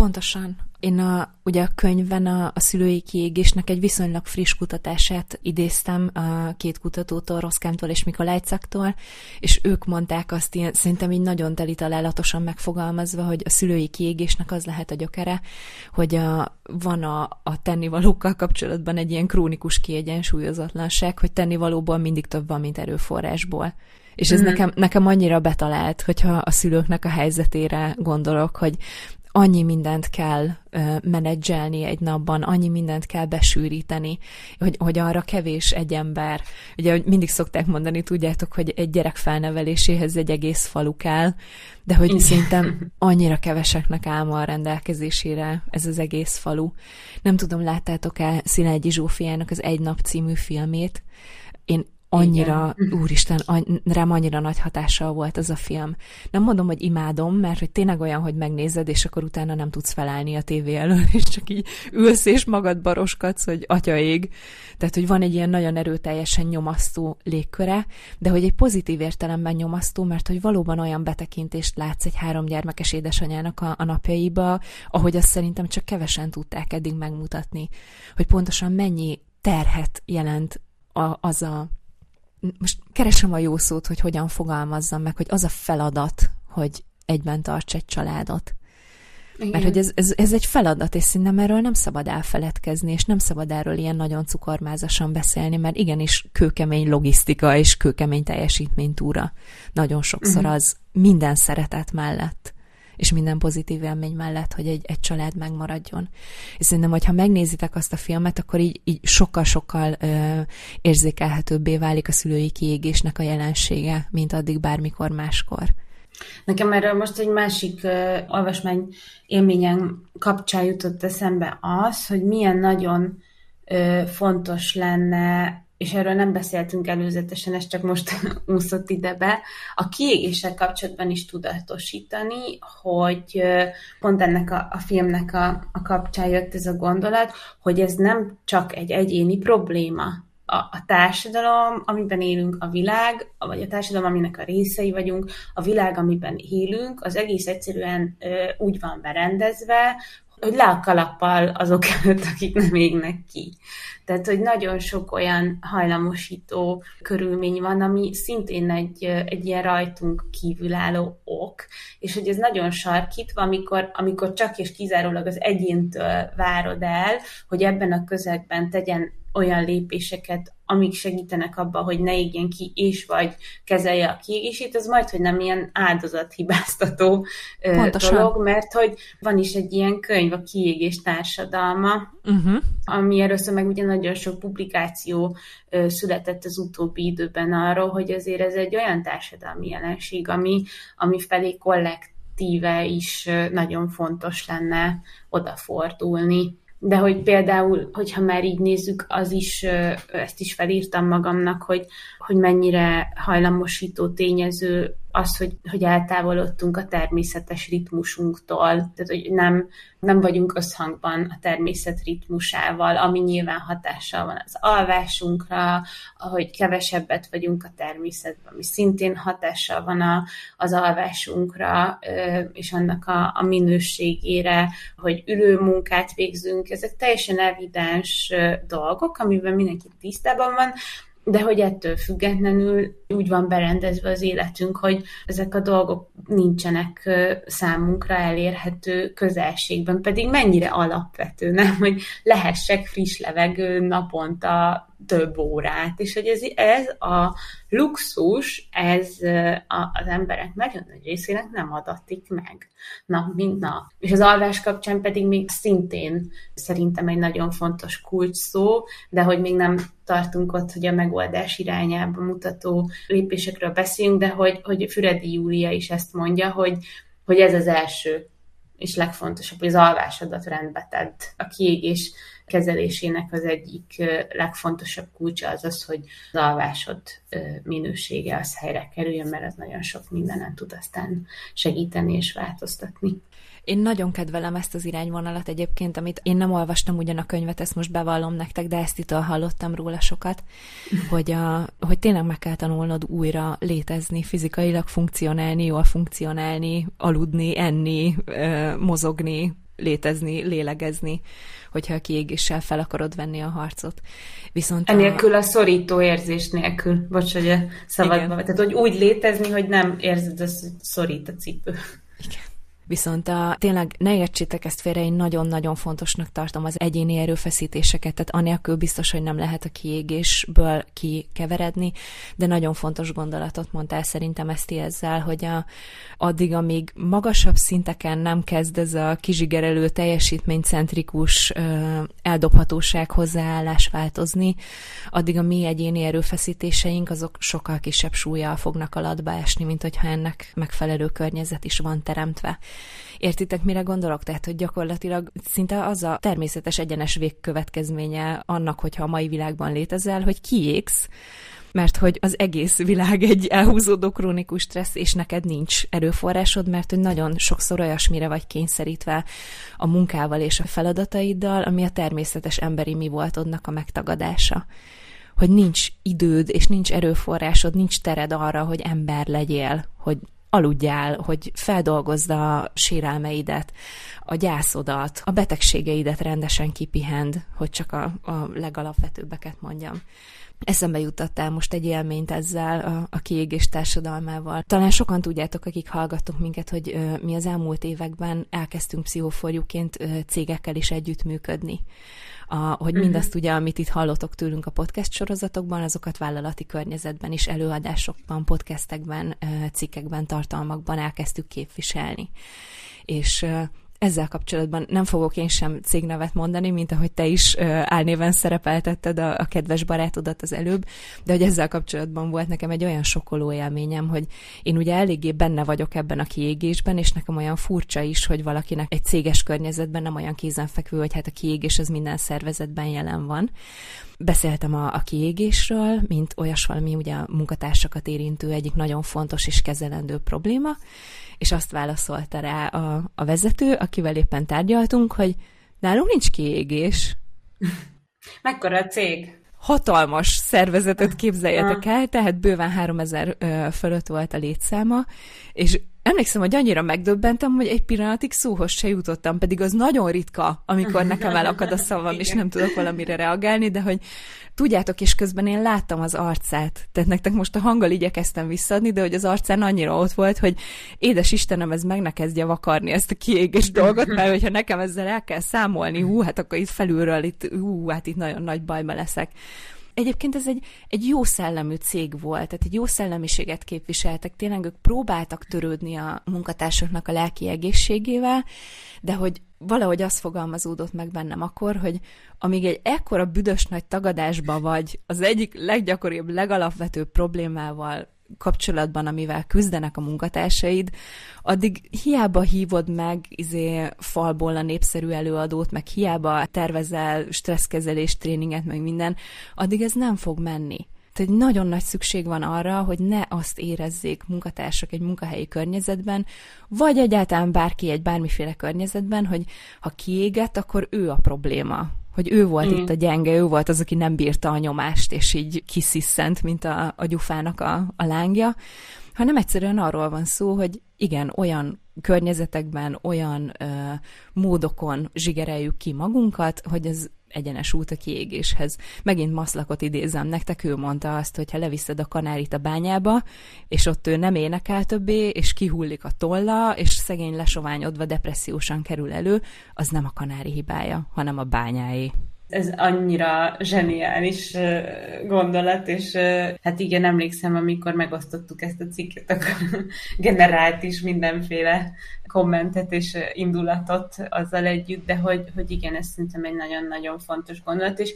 Speaker 2: Pontosan. Én a, ugye a könyvben a, a szülői kiégésnek egy viszonylag friss kutatását idéztem a két kutatótól, Roszkámtól és Mikolajcaktól, és ők mondták azt ilyen, szerintem így nagyon teli találatosan megfogalmazva, hogy a szülői kiégésnek az lehet a gyökere, hogy a, van a, a tennivalókkal kapcsolatban egy ilyen krónikus kiegyensúlyozatlanság, hogy tennivalóból mindig több van, mint erőforrásból. És ez mm-hmm. nekem, nekem annyira betalált, hogyha a szülőknek a helyzetére gondolok, hogy annyi mindent kell menedzselni egy napban, annyi mindent kell besűríteni, hogy, hogy arra kevés egy ember. Ugye, hogy mindig szokták mondani, tudjátok, hogy egy gyerek felneveléséhez egy egész falu kell, de hogy Igen. szerintem annyira keveseknek áll a rendelkezésére ez az egész falu. Nem tudom, láttátok-e Szilágyi Zsófiának az Egy nap című filmét? Én annyira, Igen. úristen, any, rám annyira nagy hatással volt ez a film. Nem mondom, hogy imádom, mert hogy tényleg olyan, hogy megnézed, és akkor utána nem tudsz felállni a tévé elől, és csak így ülsz és magad baroskatsz, hogy atya ég. Tehát, hogy van egy ilyen nagyon erőteljesen nyomasztó légköre, de hogy egy pozitív értelemben nyomasztó, mert hogy valóban olyan betekintést látsz egy három gyermekes édesanyának a, a napjaiba, ahogy azt szerintem csak kevesen tudták eddig megmutatni, hogy pontosan mennyi terhet jelent a, az a most keresem a jó szót, hogy hogyan fogalmazzam meg, hogy az a feladat, hogy egyben tarts egy családot. Igen. Mert hogy ez, ez, ez egy feladat, és szerintem erről nem szabad elfeledkezni, és nem szabad erről ilyen nagyon cukormázasan beszélni, mert igenis kőkemény logisztika és kőkemény teljesítménytúra. Nagyon sokszor uh-huh. az minden szeretet mellett és minden pozitív élmény mellett, hogy egy, egy család megmaradjon. És szerintem, hogyha megnézitek azt a filmet, akkor így, így sokkal-sokkal ö, érzékelhetőbbé válik a szülői kiégésnek a jelensége, mint addig bármikor máskor.
Speaker 1: Nekem erről most egy másik uh, olvasmány élményen kapcsán jutott eszembe az, hogy milyen nagyon uh, fontos lenne és erről nem beszéltünk előzetesen, ez csak most úszott ide be, a kiégéssel kapcsolatban is tudatosítani, hogy pont ennek a, a filmnek a, a kapcsán jött ez a gondolat, hogy ez nem csak egy egyéni probléma, a, a társadalom, amiben élünk, a világ, vagy a társadalom, aminek a részei vagyunk, a világ, amiben élünk, az egész egyszerűen ö, úgy van berendezve, hogy le a kalappal azok előtt, akik nem égnek ki. Tehát, hogy nagyon sok olyan hajlamosító körülmény van, ami szintén egy, egy ilyen rajtunk kívülálló ok, és hogy ez nagyon sarkítva, amikor, amikor csak és kizárólag az egyéntől várod el, hogy ebben a közegben tegyen olyan lépéseket, amik segítenek abban, hogy ne égjen ki, és vagy kezelje a kiégését, az majd, hogy nem ilyen áldozathibáztató Pontosan. dolog, mert hogy van is egy ilyen könyv, a kiégés társadalma, uh-huh. ami először meg ugye nagyon sok publikáció született az utóbbi időben arról, hogy azért ez egy olyan társadalmi jelenség, ami, ami felé kollektíve is nagyon fontos lenne odafordulni de hogy például, hogyha már így nézzük, az is, ezt is felírtam magamnak, hogy, hogy mennyire hajlamosító tényező az, hogy, hogy eltávolodtunk a természetes ritmusunktól, tehát hogy nem, nem vagyunk összhangban a természet ritmusával, ami nyilván hatással van az alvásunkra, ahogy kevesebbet vagyunk a természetben, ami szintén hatással van a, az alvásunkra, és annak a, a minőségére, hogy ülő munkát végzünk, ezek teljesen evidens dolgok, amiben mindenki tisztában van, de hogy ettől függetlenül úgy van berendezve az életünk, hogy ezek a dolgok nincsenek számunkra elérhető közelségben, pedig mennyire alapvető, nem, hogy lehessek friss levegő naponta több órát, és hogy ez, ez a luxus, ez a, az emberek nagyon nagy részének nem adatik meg nap, mint nap. És az alvás kapcsán pedig még szintén szerintem egy nagyon fontos kulcs szó, de hogy még nem tartunk ott, hogy a megoldás irányába mutató lépésekről beszélünk, de hogy, hogy Füredi Júlia is ezt mondja, hogy, hogy ez az első és legfontosabb, hogy az alvásodat rendbe tedd. A kiégés kezelésének az egyik legfontosabb kulcsa az az, hogy az alvásod minősége az helyre kerüljön, mert ez nagyon sok mindenen tud aztán segíteni és változtatni.
Speaker 2: Én nagyon kedvelem ezt az irányvonalat egyébként, amit én nem olvastam ugyan a könyvet, ezt most bevallom nektek, de ezt itt hallottam róla sokat, hogy, a, hogy tényleg meg kell tanulnod újra létezni, fizikailag funkcionálni, jól funkcionálni, aludni, enni, mozogni, létezni, lélegezni, hogyha a kiégéssel fel akarod venni a harcot.
Speaker 1: Viszont Enélkül a... a szorító érzés nélkül, bocs, hogy a szabadban, tehát hogy úgy létezni, hogy nem érzed, hogy szorít a cipő.
Speaker 2: Igen. Viszont a, tényleg ne értsétek ezt félre, én nagyon-nagyon fontosnak tartom az egyéni erőfeszítéseket, tehát anélkül biztos, hogy nem lehet a kiégésből kikeveredni, de nagyon fontos gondolatot mondtál szerintem ezt ezzel, hogy a, addig, amíg magasabb szinteken nem kezd ez a kizsigerelő teljesítménycentrikus eldobhatóság hozzáállás változni, addig a mi egyéni erőfeszítéseink azok sokkal kisebb súlyjal fognak alatba esni, mint hogyha ennek megfelelő környezet is van teremtve. Értitek, mire gondolok? Tehát, hogy gyakorlatilag szinte az a természetes egyenes végkövetkezménye annak, hogyha a mai világban létezel, hogy kiégsz, mert hogy az egész világ egy elhúzódó krónikus stressz, és neked nincs erőforrásod, mert hogy nagyon sokszor olyasmire vagy kényszerítve a munkával és a feladataiddal, ami a természetes emberi mi voltodnak a megtagadása hogy nincs időd, és nincs erőforrásod, nincs tered arra, hogy ember legyél, hogy aludjál, hogy feldolgozd a sérelmeidet, a gyászodat, a betegségeidet rendesen kipihend, hogy csak a, a legalapvetőbbeket mondjam. Eszembe jutottál most egy élményt ezzel a, a kiégés társadalmával. Talán sokan tudjátok, akik hallgattok minket, hogy ö, mi az elmúlt években elkezdtünk pszichoforjuként ö, cégekkel is együttműködni a, hogy uh-huh. mindazt ugye, amit itt hallotok tőlünk a podcast sorozatokban, azokat vállalati környezetben is, előadásokban, podcastekben, cikkekben, tartalmakban elkezdtük képviselni. És ezzel kapcsolatban nem fogok én sem cégnevet mondani, mint ahogy te is álnéven szerepeltetted a, a kedves barátodat az előbb, de hogy ezzel kapcsolatban volt nekem egy olyan sokkoló élményem, hogy én ugye eléggé benne vagyok ebben a kiégésben, és nekem olyan furcsa is, hogy valakinek egy céges környezetben nem olyan kézenfekvő, hogy hát a kiégés az minden szervezetben jelen van. Beszéltem a, a kiégésről, mint olyas valami ugye a munkatársakat érintő egyik nagyon fontos és kezelendő probléma, és azt válaszolta rá a, a vezető, akivel éppen tárgyaltunk, hogy nálunk nincs kiégés.
Speaker 1: Mekkora a cég?
Speaker 2: Hatalmas szervezetet képzeljetek el, tehát bőven 3000 fölött volt a létszáma, és emlékszem, hogy annyira megdöbbentem, hogy egy pillanatig szóhoz se jutottam, pedig az nagyon ritka, amikor nekem elakad a szavam, és nem tudok valamire reagálni, de hogy tudjátok, és közben én láttam az arcát. Tehát nektek most a hanggal igyekeztem visszadni, de hogy az arcán annyira ott volt, hogy édes Istenem, ez meg ne kezdje vakarni ezt a kiégés dolgot, mert hogyha nekem ezzel el kell számolni, hú, hát akkor itt felülről, itt, hú, hát itt nagyon nagy bajba leszek. Egyébként ez egy, egy jó szellemű cég volt, tehát egy jó szellemiséget képviseltek, tényleg ők próbáltak törődni a munkatársaknak a lelki egészségével, de hogy valahogy az fogalmazódott meg bennem akkor, hogy amíg egy ekkora büdös nagy tagadásba vagy az egyik leggyakoribb, legalapvetőbb problémával kapcsolatban, amivel küzdenek a munkatársaid, addig hiába hívod meg izé, falból a népszerű előadót, meg hiába tervezel stresszkezelés, tréninget, meg minden, addig ez nem fog menni. Tehát nagyon nagy szükség van arra, hogy ne azt érezzék munkatársak egy munkahelyi környezetben, vagy egyáltalán bárki egy bármiféle környezetben, hogy ha kiégett, akkor ő a probléma. Hogy ő volt mm. itt a gyenge, ő volt az, aki nem bírta a nyomást, és így kisziszent, mint a, a gyufának a, a lángja, hanem egyszerűen arról van szó, hogy igen, olyan környezetekben, olyan ö, módokon zsigereljük ki magunkat, hogy ez egyenes út a kiégéshez. Megint Maszlakot idézem, nektek ő mondta azt, hogy ha leviszed a kanárit a bányába, és ott ő nem énekel többé, és kihullik a tolla, és szegény lesoványodva depressziósan kerül elő, az nem a kanári hibája, hanem a bányáé
Speaker 1: ez annyira zseniális gondolat, és hát igen, emlékszem, amikor megosztottuk ezt a cikket, akkor generált is mindenféle kommentet és indulatot azzal együtt, de hogy, hogy igen, ez szerintem egy nagyon-nagyon fontos gondolat, és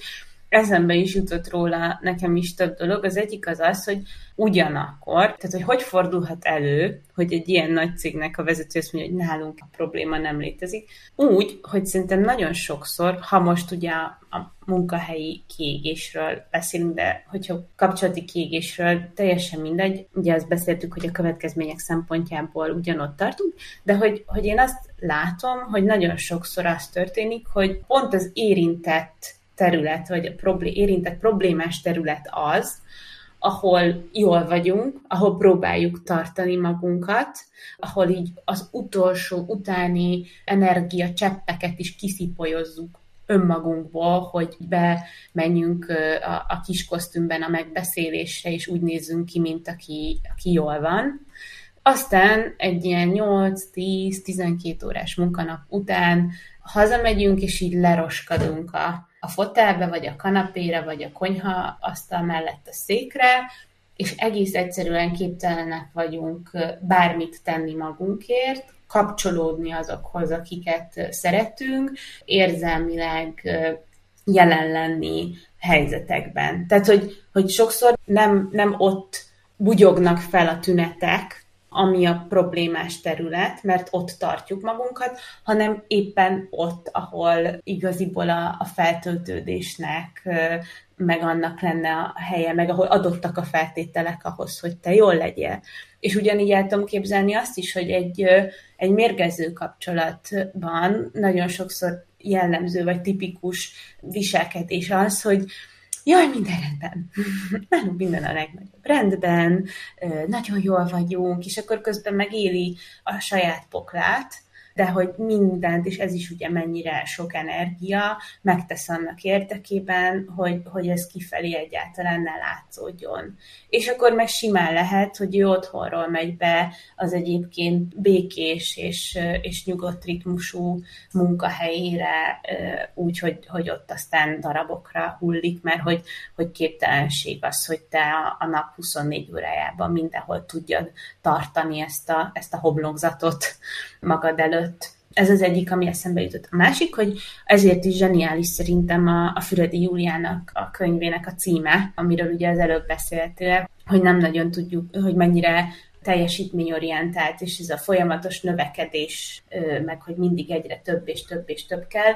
Speaker 1: eszembe is jutott róla nekem is több dolog. Az egyik az az, hogy ugyanakkor, tehát hogy hogy fordulhat elő, hogy egy ilyen nagy cégnek a vezető azt mondja, hogy nálunk a probléma nem létezik. Úgy, hogy szerintem nagyon sokszor, ha most ugye a, munkahelyi kiégésről beszélünk, de hogyha kapcsolati kiégésről, teljesen mindegy. Ugye azt beszéltük, hogy a következmények szempontjából ugyanott tartunk, de hogy, hogy én azt látom, hogy nagyon sokszor az történik, hogy pont az érintett terület, vagy érintett problémás terület az, ahol jól vagyunk, ahol próbáljuk tartani magunkat, ahol így az utolsó utáni energia cseppeket is kiszipolyozzuk önmagunkból, hogy bemenjünk a, a kis kosztümben a megbeszélésre, és úgy nézzünk ki, mint aki, aki jól van. Aztán egy ilyen 8-10-12 órás munkanap után hazamegyünk, és így leroskadunk a, a fotelbe, vagy a kanapére, vagy a konyha asztal mellett a székre, és egész egyszerűen képtelenek vagyunk bármit tenni magunkért, kapcsolódni azokhoz, akiket szeretünk, érzelmileg jelen lenni helyzetekben. Tehát, hogy, hogy sokszor nem, nem ott bugyognak fel a tünetek, ami a problémás terület, mert ott tartjuk magunkat, hanem éppen ott, ahol igaziból a, a feltöltődésnek, meg annak lenne a helye, meg ahol adottak a feltételek ahhoz, hogy te jól legyél. És ugyanígy el tudom képzelni azt is, hogy egy, egy mérgező kapcsolatban nagyon sokszor jellemző vagy tipikus viselkedés az, hogy jaj, minden rendben. Nálunk minden a legnagyobb. Rendben, nagyon jól vagyunk, és akkor közben megéli a saját poklát, de hogy mindent, és ez is ugye mennyire sok energia, megtesz annak érdekében, hogy, hogy ez kifelé egyáltalán ne látszódjon. És akkor meg simán lehet, hogy ő otthonról megy be az egyébként békés és, és nyugodt ritmusú munkahelyére, úgy, hogy, hogy ott aztán darabokra hullik, mert hogy, hogy képtelenség az, hogy te a, a nap 24 órájában mindenhol tudjad tartani ezt a, ezt a hoblongzatot magad előtt Ez az egyik, ami eszembe jutott. A másik, hogy ezért is zseniális szerintem a, a Füredi Júliának a könyvének a címe, amiről ugye az előbb beszéltél, hogy nem nagyon tudjuk, hogy mennyire teljesítményorientált, és ez a folyamatos növekedés, meg hogy mindig egyre több és több és több kell,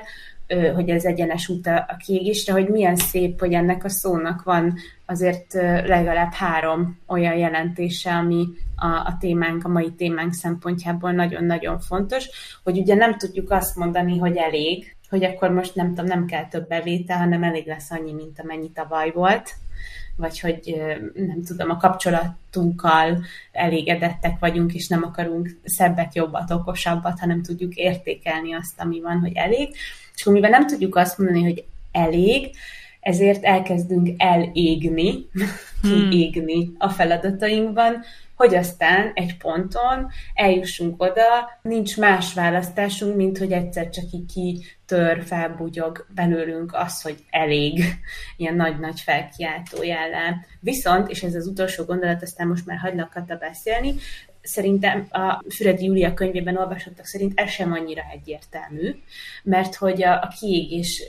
Speaker 1: hogy ez egyenes út a kiégésre, hogy milyen szép, hogy ennek a szónak van azért legalább három olyan jelentése, ami a, a témánk, a mai témánk szempontjából nagyon-nagyon fontos, hogy ugye nem tudjuk azt mondani, hogy elég, hogy akkor most nem tudom, nem kell több bevétel, hanem elég lesz annyi, mint amennyi tavaly volt, vagy hogy nem tudom, a kapcsolatunkkal elégedettek vagyunk, és nem akarunk szebbet, jobbat, okosabbat, hanem tudjuk értékelni azt, ami van, hogy elég. És akkor mivel nem tudjuk azt mondani, hogy elég, ezért elkezdünk elégni, hmm. kiégni a feladatainkban, hogy aztán egy ponton eljussunk oda, nincs más választásunk, mint hogy egyszer csak így kitör, felbugyog belőlünk az, hogy elég, ilyen nagy-nagy felkiáltó jellem. Viszont, és ez az utolsó gondolat, aztán most már hagylak Kata beszélni, szerintem a Füredi Júlia könyvében olvasottak szerint ez sem annyira egyértelmű, mert hogy a, a kiégés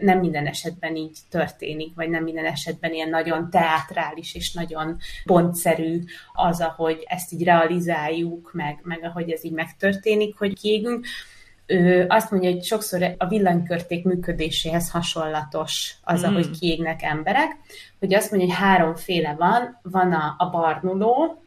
Speaker 1: nem minden esetben így történik, vagy nem minden esetben ilyen nagyon teátrális és nagyon pontszerű az, ahogy ezt így realizáljuk, meg, meg ahogy ez így megtörténik, hogy kiégünk. Ő azt mondja, hogy sokszor a villanykörték működéséhez hasonlatos az, ahogy hmm. kiégnek emberek, hogy azt mondja, hogy háromféle van, van a, a barnuló,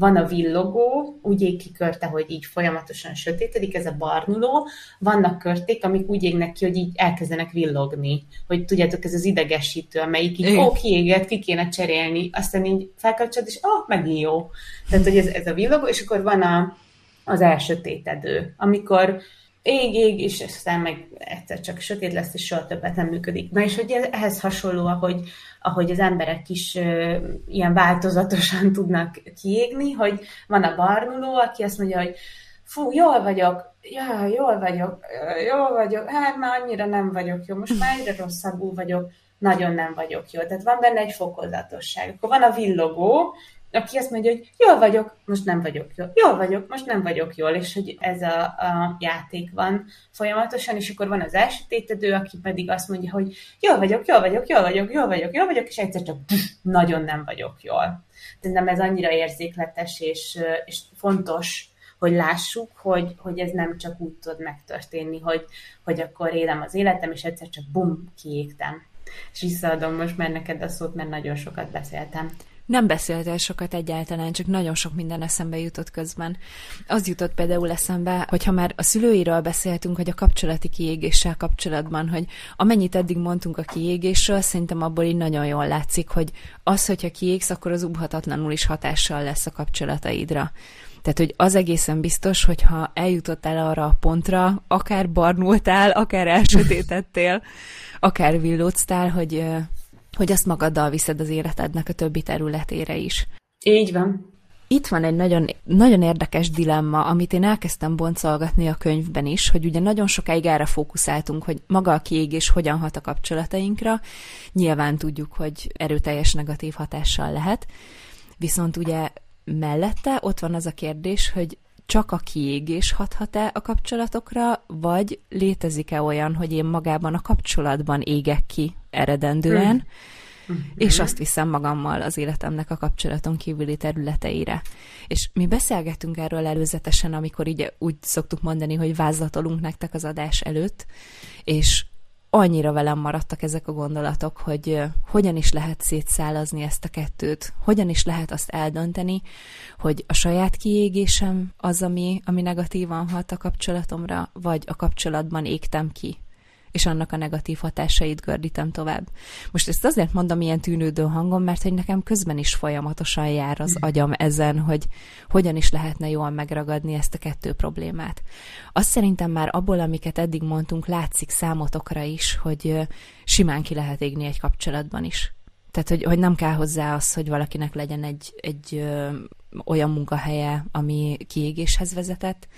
Speaker 1: van a villogó, úgy ég ki körte, hogy így folyamatosan sötétedik, ez a barnuló, vannak körték, amik úgy égnek ki, hogy így elkezdenek villogni, hogy tudjátok, ez az idegesítő, amelyik így, ó, kiégett, ki kéne cserélni, aztán így felkapcsolod, és oh, megint jó. Tehát, hogy ez, ez a villogó, és akkor van a, az elsötétedő, amikor ég, ég, és aztán meg egyszer csak sötét lesz, és soha többet nem működik. Na és hogy ehhez hasonló, ahogy, ahogy az emberek is ö, ilyen változatosan tudnak kiégni, hogy van a barnuló, aki azt mondja, hogy fú, jól vagyok, ja, jól vagyok, jól vagyok, hát már annyira nem vagyok jó, most már egyre rosszabbul vagyok, nagyon nem vagyok jó. Tehát van benne egy fokozatosság. Akkor van a villogó, aki azt mondja, hogy jól vagyok, most nem vagyok jól, jól vagyok, most nem vagyok jól, és hogy ez a, a játék van folyamatosan, és akkor van az elsötétedő, aki pedig azt mondja, hogy jól vagyok, jól vagyok, jól vagyok, jól vagyok, jól vagyok, és egyszer csak pff, nagyon nem vagyok jól. nem ez annyira érzékletes és, és fontos, hogy lássuk, hogy, hogy ez nem csak úgy tud megtörténni, hogy, hogy akkor élem az életem, és egyszer csak bum, kiégtem. És visszaadom most már neked a szót, mert nagyon sokat beszéltem.
Speaker 2: Nem beszéltél sokat egyáltalán, csak nagyon sok minden eszembe jutott közben. Az jutott például eszembe, hogyha már a szülőiről beszéltünk, hogy a kapcsolati kiégéssel kapcsolatban, hogy amennyit eddig mondtunk a kiégésről, szerintem abból így nagyon jól látszik, hogy az, hogyha kiégsz, akkor az ubhatatlanul is hatással lesz a kapcsolataidra. Tehát, hogy az egészen biztos, hogyha eljutottál arra a pontra, akár barnultál, akár elsötétettél, akár villóztál, hogy hogy azt magaddal viszed az életednek a többi területére is.
Speaker 1: Így van.
Speaker 2: Itt van egy nagyon, nagyon érdekes dilemma, amit én elkezdtem boncolgatni a könyvben is, hogy ugye nagyon sokáig erre fókuszáltunk, hogy maga a kiégés hogyan hat a kapcsolatainkra. Nyilván tudjuk, hogy erőteljes negatív hatással lehet, viszont ugye mellette ott van az a kérdés, hogy csak a kiégés hathat-e a kapcsolatokra, vagy létezik-e olyan, hogy én magában a kapcsolatban égek ki eredendően, mm. és azt viszem magammal az életemnek a kapcsolaton kívüli területeire. És mi beszélgetünk erről előzetesen, amikor így úgy szoktuk mondani, hogy vázlatolunk nektek az adás előtt, és annyira velem maradtak ezek a gondolatok, hogy hogyan is lehet szétszálazni ezt a kettőt, hogyan is lehet azt eldönteni, hogy a saját kiégésem az, ami, ami negatívan hat a kapcsolatomra, vagy a kapcsolatban égtem ki és annak a negatív hatásait gördítem tovább. Most ezt azért mondom ilyen tűnődő hangon, mert hogy nekem közben is folyamatosan jár az agyam ezen, hogy hogyan is lehetne jól megragadni ezt a kettő problémát. Azt szerintem már abból, amiket eddig mondtunk, látszik számotokra is, hogy simán ki lehet égni egy kapcsolatban is. Tehát, hogy, hogy nem kell hozzá az, hogy valakinek legyen egy, egy ö, olyan munkahelye, ami kiégéshez vezetett,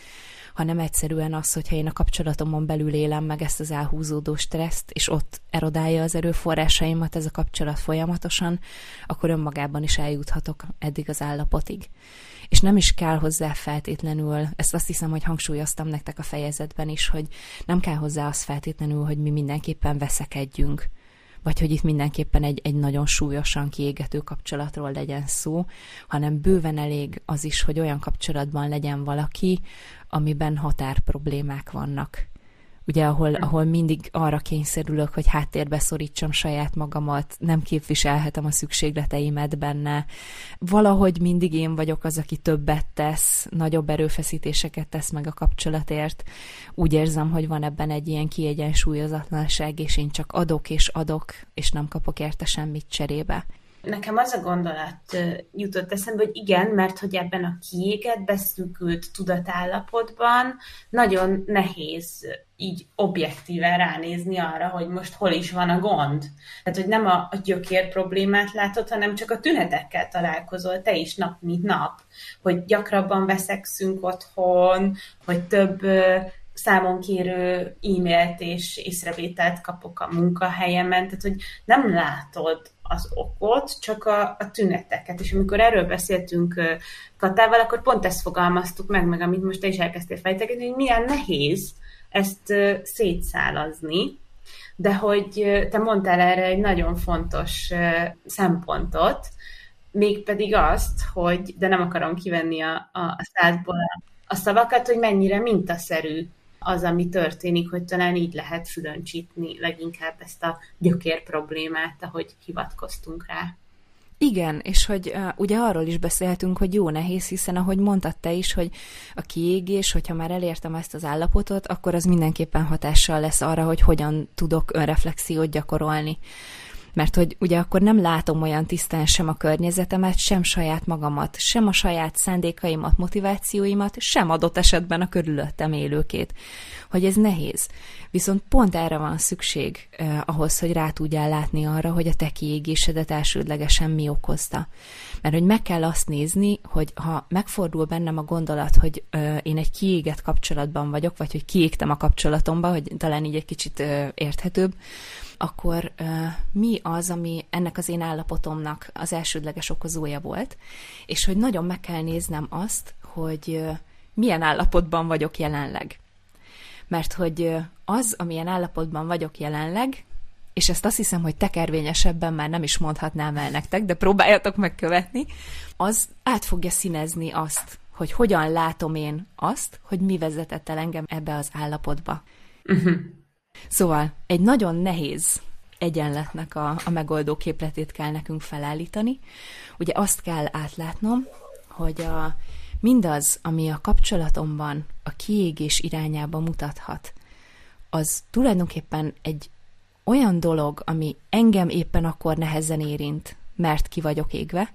Speaker 2: hanem egyszerűen az, hogyha én a kapcsolatomon belül élem meg ezt az elhúzódó stresszt, és ott erodálja az erőforrásaimat ez a kapcsolat folyamatosan, akkor önmagában is eljuthatok eddig az állapotig. És nem is kell hozzá feltétlenül, ezt azt hiszem, hogy hangsúlyoztam nektek a fejezetben is, hogy nem kell hozzá az feltétlenül, hogy mi mindenképpen veszekedjünk, vagy hogy itt mindenképpen egy, egy nagyon súlyosan kiégető kapcsolatról legyen szó, hanem bőven elég az is, hogy olyan kapcsolatban legyen valaki, amiben határproblémák vannak ugye ahol, ahol mindig arra kényszerülök, hogy háttérbe szorítsam saját magamat, nem képviselhetem a szükségleteimet benne. Valahogy mindig én vagyok az, aki többet tesz, nagyobb erőfeszítéseket tesz meg a kapcsolatért. Úgy érzem, hogy van ebben egy ilyen kiegyensúlyozatlanság, és én csak adok és adok, és nem kapok érte semmit cserébe.
Speaker 1: Nekem az a gondolat jutott eszembe, hogy igen, mert hogy ebben a kiégett, beszűkült tudatállapotban nagyon nehéz így objektíven ránézni arra, hogy most hol is van a gond. Tehát, hogy nem a, a gyökér problémát látod, hanem csak a tünetekkel találkozol te is nap, mint nap. Hogy gyakrabban veszekszünk otthon, hogy több számon kérő e-mailt és észrevételt kapok a munkahelyemen, tehát hogy nem látod az okot, csak a, a tüneteket. És amikor erről beszéltünk Katával, akkor pont ezt fogalmaztuk meg, meg amit most te is elkezdtél fejtegetni, hogy milyen nehéz ezt szétszálazni, de hogy te mondtál erre egy nagyon fontos szempontot, mégpedig azt, hogy, de nem akarom kivenni a, a, a szádból a, szavakat, hogy mennyire mintaszerű az, ami történik, hogy talán így lehet fülöncsítni leginkább ezt a gyökér problémát, ahogy hivatkoztunk rá.
Speaker 2: Igen, és hogy uh, ugye arról is beszélhetünk, hogy jó nehéz, hiszen ahogy mondtad te is, hogy a kiégés, hogyha már elértem ezt az állapotot, akkor az mindenképpen hatással lesz arra, hogy hogyan tudok önreflexiót gyakorolni mert hogy ugye akkor nem látom olyan tisztán sem a környezetemet, sem saját magamat, sem a saját szándékaimat, motivációimat, sem adott esetben a körülöttem élőkét. Hogy ez nehéz. Viszont pont erre van szükség eh, ahhoz, hogy rá tudjál látni arra, hogy a te kiégésedet elsődlegesen mi okozta. Mert hogy meg kell azt nézni, hogy ha megfordul bennem a gondolat, hogy eh, én egy kiégett kapcsolatban vagyok, vagy hogy kiégtem a kapcsolatomba, hogy talán így egy kicsit eh, érthetőbb, akkor mi az, ami ennek az én állapotomnak az elsődleges okozója volt, és hogy nagyon meg kell néznem azt, hogy milyen állapotban vagyok jelenleg. Mert hogy az, amilyen állapotban vagyok jelenleg, és ezt azt hiszem, hogy tekervényesebben már nem is mondhatnám el nektek, de próbáljatok megkövetni, az át fogja színezni azt, hogy hogyan látom én azt, hogy mi vezetett el engem ebbe az állapotba. Uh-huh. Szóval egy nagyon nehéz egyenletnek a, a megoldó képletét kell nekünk felállítani. Ugye azt kell átlátnom, hogy a, mindaz, ami a kapcsolatomban a kiégés irányába mutathat, az tulajdonképpen egy olyan dolog, ami engem éppen akkor nehezen érint, mert ki vagyok égve,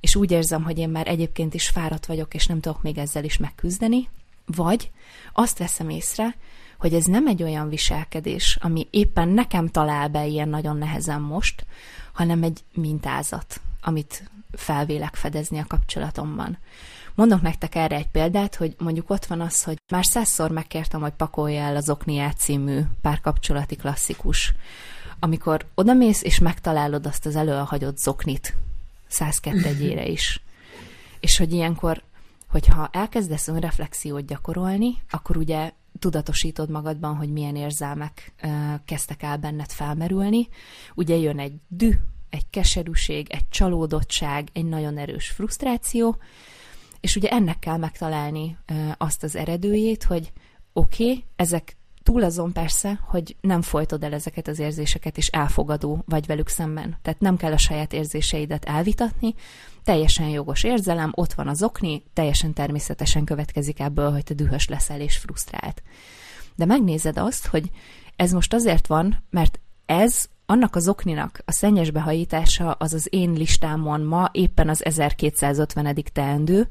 Speaker 2: és úgy érzem, hogy én már egyébként is fáradt vagyok, és nem tudok még ezzel is megküzdeni, vagy azt veszem észre, hogy ez nem egy olyan viselkedés, ami éppen nekem talál be ilyen nagyon nehezen most, hanem egy mintázat, amit felvélek fedezni a kapcsolatomban. Mondok nektek erre egy példát, hogy mondjuk ott van az, hogy már százszor megkértem, hogy pakolja el az Okniát című párkapcsolati klasszikus. Amikor odamész és megtalálod azt az előhagyott zoknit, 102 egyére is. És hogy ilyenkor, hogyha elkezdesz önreflexiót gyakorolni, akkor ugye tudatosítod magadban, hogy milyen érzelmek kezdtek el benned felmerülni. Ugye jön egy dű, egy keserűség, egy csalódottság, egy nagyon erős frusztráció, és ugye ennek kell megtalálni azt az eredőjét, hogy oké, okay, ezek túl azon persze, hogy nem folytod el ezeket az érzéseket, és elfogadó vagy velük szemben. Tehát nem kell a saját érzéseidet elvitatni, teljesen jogos érzelem, ott van az okni, teljesen természetesen következik ebből, hogy te dühös leszel és frusztrált. De megnézed azt, hogy ez most azért van, mert ez annak az okninak a szennyes behajítása az az én listámon ma éppen az 1250. teendő,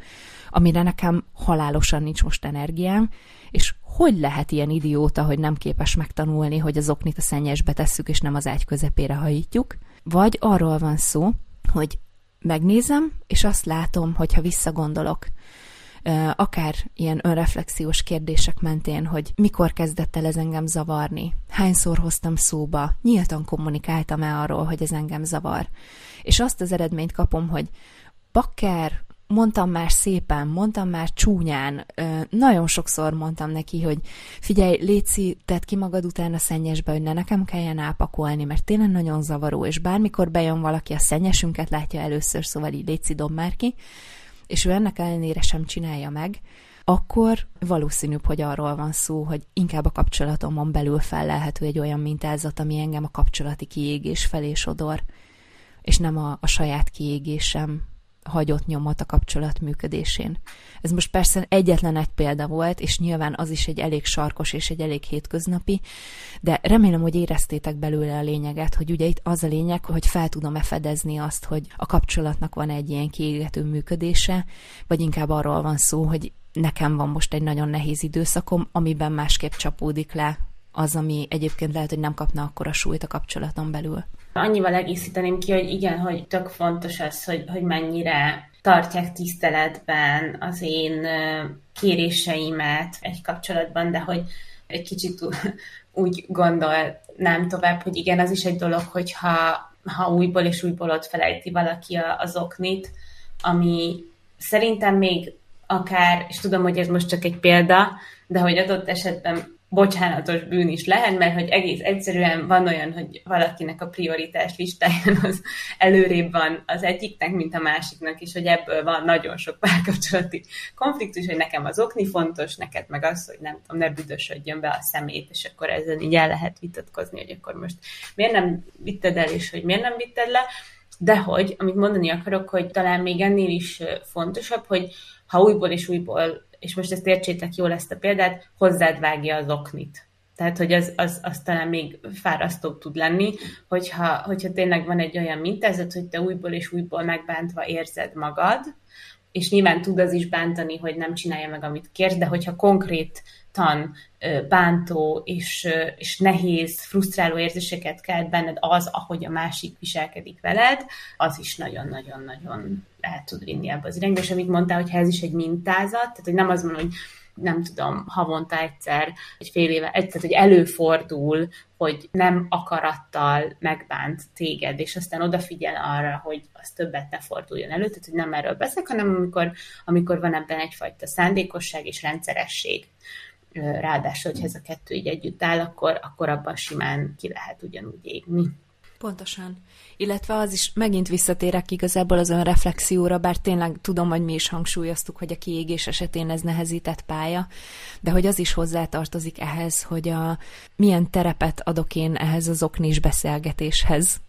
Speaker 2: amire nekem halálosan nincs most energiám, és hogy lehet ilyen idióta, hogy nem képes megtanulni, hogy az oknit a szennyesbe tesszük, és nem az ágy közepére hajítjuk? Vagy arról van szó, hogy megnézem, és azt látom, hogyha visszagondolok akár ilyen önreflexiós kérdések mentén, hogy mikor kezdett el ez engem zavarni, hányszor hoztam szóba, nyíltan kommunikáltam-e arról, hogy ez engem zavar. És azt az eredményt kapom, hogy bakker, mondtam már szépen, mondtam már csúnyán, nagyon sokszor mondtam neki, hogy figyelj, Léci, tedd ki magad utána szennyesbe, hogy ne nekem kelljen ápakolni, mert tényleg nagyon zavaró, és bármikor bejön valaki a szennyesünket, látja először, szóval így Léci dob már ki, és ő ennek ellenére sem csinálja meg, akkor valószínűbb, hogy arról van szó, hogy inkább a kapcsolatomon belül fellelhető egy olyan mintázat, ami engem a kapcsolati kiégés felé sodor, és nem a, a saját kiégésem hagyott nyomot a kapcsolat működésén. Ez most persze egyetlen egy példa volt, és nyilván az is egy elég sarkos és egy elég hétköznapi, de remélem, hogy éreztétek belőle a lényeget, hogy ugye itt az a lényeg, hogy fel tudom-e fedezni azt, hogy a kapcsolatnak van egy ilyen kiégető működése, vagy inkább arról van szó, hogy nekem van most egy nagyon nehéz időszakom, amiben másképp csapódik le az, ami egyébként lehet, hogy nem kapna akkor a súlyt a kapcsolaton belül.
Speaker 1: Annyival egészíteném ki, hogy igen, hogy tök fontos az, hogy, hogy mennyire tartják tiszteletben az én kéréseimet egy kapcsolatban, de hogy egy kicsit úgy gondolnám tovább, hogy igen, az is egy dolog, hogyha ha újból és újból ott felejti valaki az oknit, ami szerintem még akár, és tudom, hogy ez most csak egy példa, de hogy adott esetben bocsánatos bűn is lehet, mert hogy egész egyszerűen van olyan, hogy valakinek a prioritás listáján az előrébb van az egyiknek, mint a másiknak, és hogy ebből van nagyon sok párkapcsolati konfliktus, hogy nekem az okni fontos, neked meg az, hogy nem tudom, ne büdösödjön be a szemét, és akkor ezen így el lehet vitatkozni, hogy akkor most miért nem vitted el, és hogy miért nem vitted le, de hogy, amit mondani akarok, hogy talán még ennél is fontosabb, hogy ha újból és újból és most ezt értsétek jól ezt a példát, hozzád vágja az oknit. Tehát, hogy az, az, az talán még fárasztóbb tud lenni, hogyha, hogyha tényleg van egy olyan mintázat, hogy te újból és újból megbántva érzed magad, és nyilván tud az is bántani, hogy nem csinálja meg, amit kér, de hogyha konkrétan bántó és, és nehéz, frusztráló érzéseket kelt benned az, ahogy a másik viselkedik veled, az is nagyon-nagyon-nagyon el tud vinni ebbe az irányba. És amit mondtál, hogy ez is egy mintázat, tehát hogy nem az van, hogy nem tudom, havonta egyszer, egy fél éve, egyszer, hogy előfordul, hogy nem akarattal megbánt téged, és aztán odafigyel arra, hogy az többet ne forduljon elő, tehát hogy nem erről beszélek, hanem amikor, amikor van ebben egyfajta szándékosság és rendszeresség. Ráadásul, hogy ez a kettő így együtt áll, akkor, akkor abban simán ki lehet ugyanúgy égni.
Speaker 2: Pontosan. Illetve az is, megint visszatérek igazából az önreflexióra, bár tényleg tudom, hogy mi is hangsúlyoztuk, hogy a kiégés esetén ez nehezített pálya, de hogy az is hozzátartozik ehhez, hogy a, milyen terepet adok én ehhez az oknis beszélgetéshez.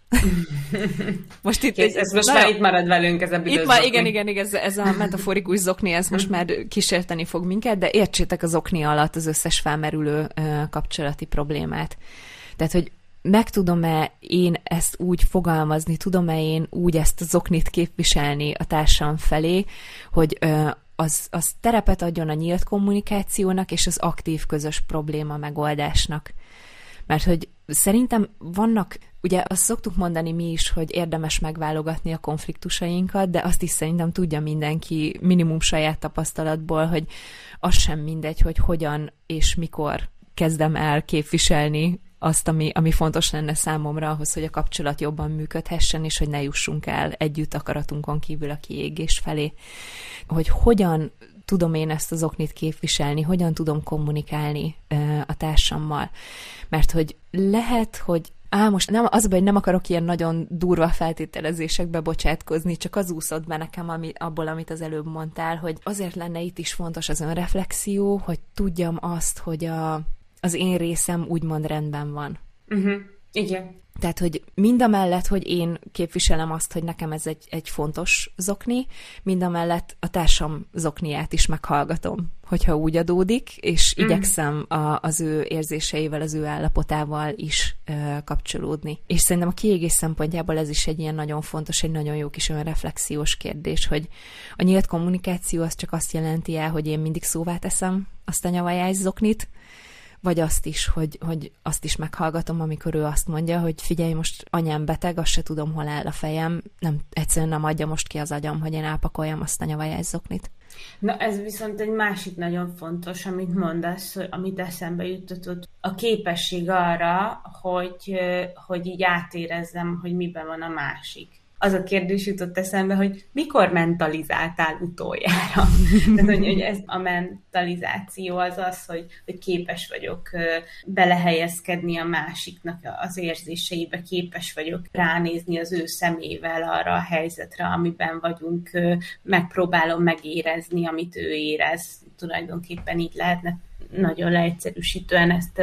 Speaker 1: most itt, Kész, ez most már itt marad velünk, ez a
Speaker 2: Itt már, igen, igen, igen, ez, ez a metaforikus zokni, ez most már kísérteni fog minket, de értsétek az okni alatt az összes felmerülő kapcsolati problémát. Tehát, hogy meg tudom-e én ezt úgy fogalmazni, tudom-e én úgy ezt az oknit képviselni a társam felé, hogy az, az terepet adjon a nyílt kommunikációnak és az aktív közös probléma megoldásnak. Mert hogy szerintem vannak, ugye azt szoktuk mondani mi is, hogy érdemes megválogatni a konfliktusainkat, de azt is szerintem tudja mindenki minimum saját tapasztalatból, hogy az sem mindegy, hogy hogyan és mikor kezdem el képviselni azt, ami, ami fontos lenne számomra ahhoz, hogy a kapcsolat jobban működhessen, és hogy ne jussunk el együtt akaratunkon kívül a kiégés felé. Hogy hogyan tudom én ezt az oknit képviselni, hogyan tudom kommunikálni a társammal. Mert hogy lehet, hogy Á, most nem, az hogy nem akarok ilyen nagyon durva feltételezésekbe bocsátkozni, csak az úszott be nekem ami, abból, amit az előbb mondtál, hogy azért lenne itt is fontos az önreflexió, hogy tudjam azt, hogy a, az én részem úgymond rendben van.
Speaker 1: Uh-huh. Igen.
Speaker 2: Tehát, hogy mind a mellett, hogy én képviselem azt, hogy nekem ez egy, egy fontos zokni, mind a mellett a társam zokniát is meghallgatom, hogyha úgy adódik, és mm. igyekszem a, az ő érzéseivel, az ő állapotával is ö, kapcsolódni. És szerintem a kiégés szempontjából ez is egy ilyen nagyon fontos, egy nagyon jó kis önreflexiós kérdés, hogy a nyílt kommunikáció az csak azt jelenti el, hogy én mindig szóvá teszem azt a nyavajás zoknit, vagy azt is, hogy, hogy azt is meghallgatom, amikor ő azt mondja, hogy figyelj, most anyám beteg, azt se tudom, hol áll a fejem, nem, egyszerűen nem adja most ki az agyam, hogy én elpakoljam azt a nyavajászoknit.
Speaker 1: Na ez viszont egy másik nagyon fontos, amit mondasz, amit eszembe jutott, a képesség arra, hogy, hogy így átérezzem, hogy miben van a másik az a kérdés jutott eszembe, hogy mikor mentalizáltál utoljára? Tehát, hogy, hogy ez a mentalizáció az az, hogy, hogy képes vagyok belehelyezkedni a másiknak az érzéseibe, képes vagyok ránézni az ő szemével arra a helyzetre, amiben vagyunk, megpróbálom megérezni, amit ő érez. Tulajdonképpen így lehetne nagyon leegyszerűsítően ezt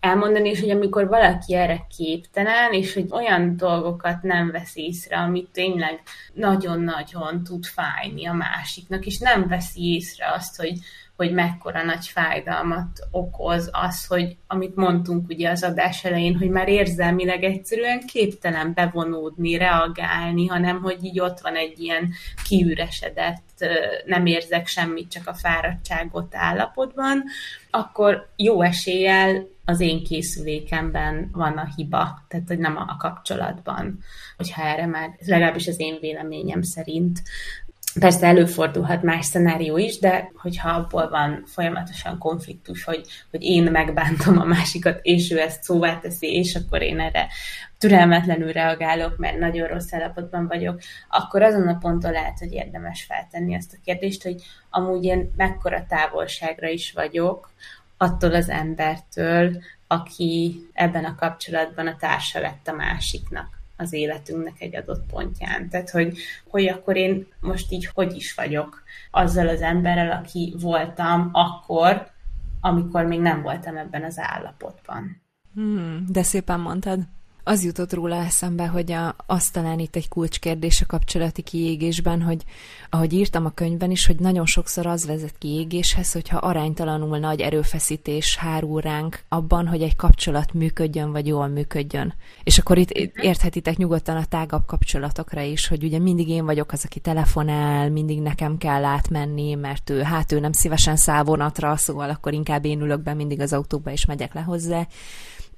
Speaker 1: elmondani, és hogy amikor valaki erre képtelen, és hogy olyan dolgokat nem vesz észre, amit tényleg nagyon-nagyon tud fájni a másiknak, és nem veszi észre azt, hogy, hogy mekkora nagy fájdalmat okoz az, hogy amit mondtunk ugye az adás elején, hogy már érzelmileg egyszerűen képtelen bevonódni, reagálni, hanem hogy így ott van egy ilyen kiüresedett, nem érzek semmit, csak a fáradtságot állapotban, akkor jó eséllyel az én készülékemben van a hiba, tehát hogy nem a kapcsolatban, hogyha erre már, legalábbis az én véleményem szerint. Persze előfordulhat más szenárió is, de hogyha abból van folyamatosan konfliktus, hogy, hogy én megbántom a másikat, és ő ezt szóvá teszi, és akkor én erre türelmetlenül reagálok, mert nagyon rossz állapotban vagyok, akkor azon a ponton lehet, hogy érdemes feltenni ezt a kérdést, hogy amúgy én mekkora távolságra is vagyok attól az embertől, aki ebben a kapcsolatban a társa lett a másiknak az életünknek egy adott pontján. Tehát, hogy, hogy akkor én most így hogy is vagyok azzal az emberrel, aki voltam akkor, amikor még nem voltam ebben az állapotban.
Speaker 2: Hmm, de szépen mondtad az jutott róla eszembe, hogy a, az talán itt egy kulcskérdés a kapcsolati kiégésben, hogy ahogy írtam a könyvben is, hogy nagyon sokszor az vezet kiégéshez, hogyha aránytalanul nagy erőfeszítés hárul ránk abban, hogy egy kapcsolat működjön, vagy jól működjön. És akkor itt érthetitek nyugodtan a tágabb kapcsolatokra is, hogy ugye mindig én vagyok az, aki telefonál, mindig nekem kell átmenni, mert ő, hát ő nem szívesen száll vonatra, szóval akkor inkább én ülök be mindig az autóba, és megyek le hozzá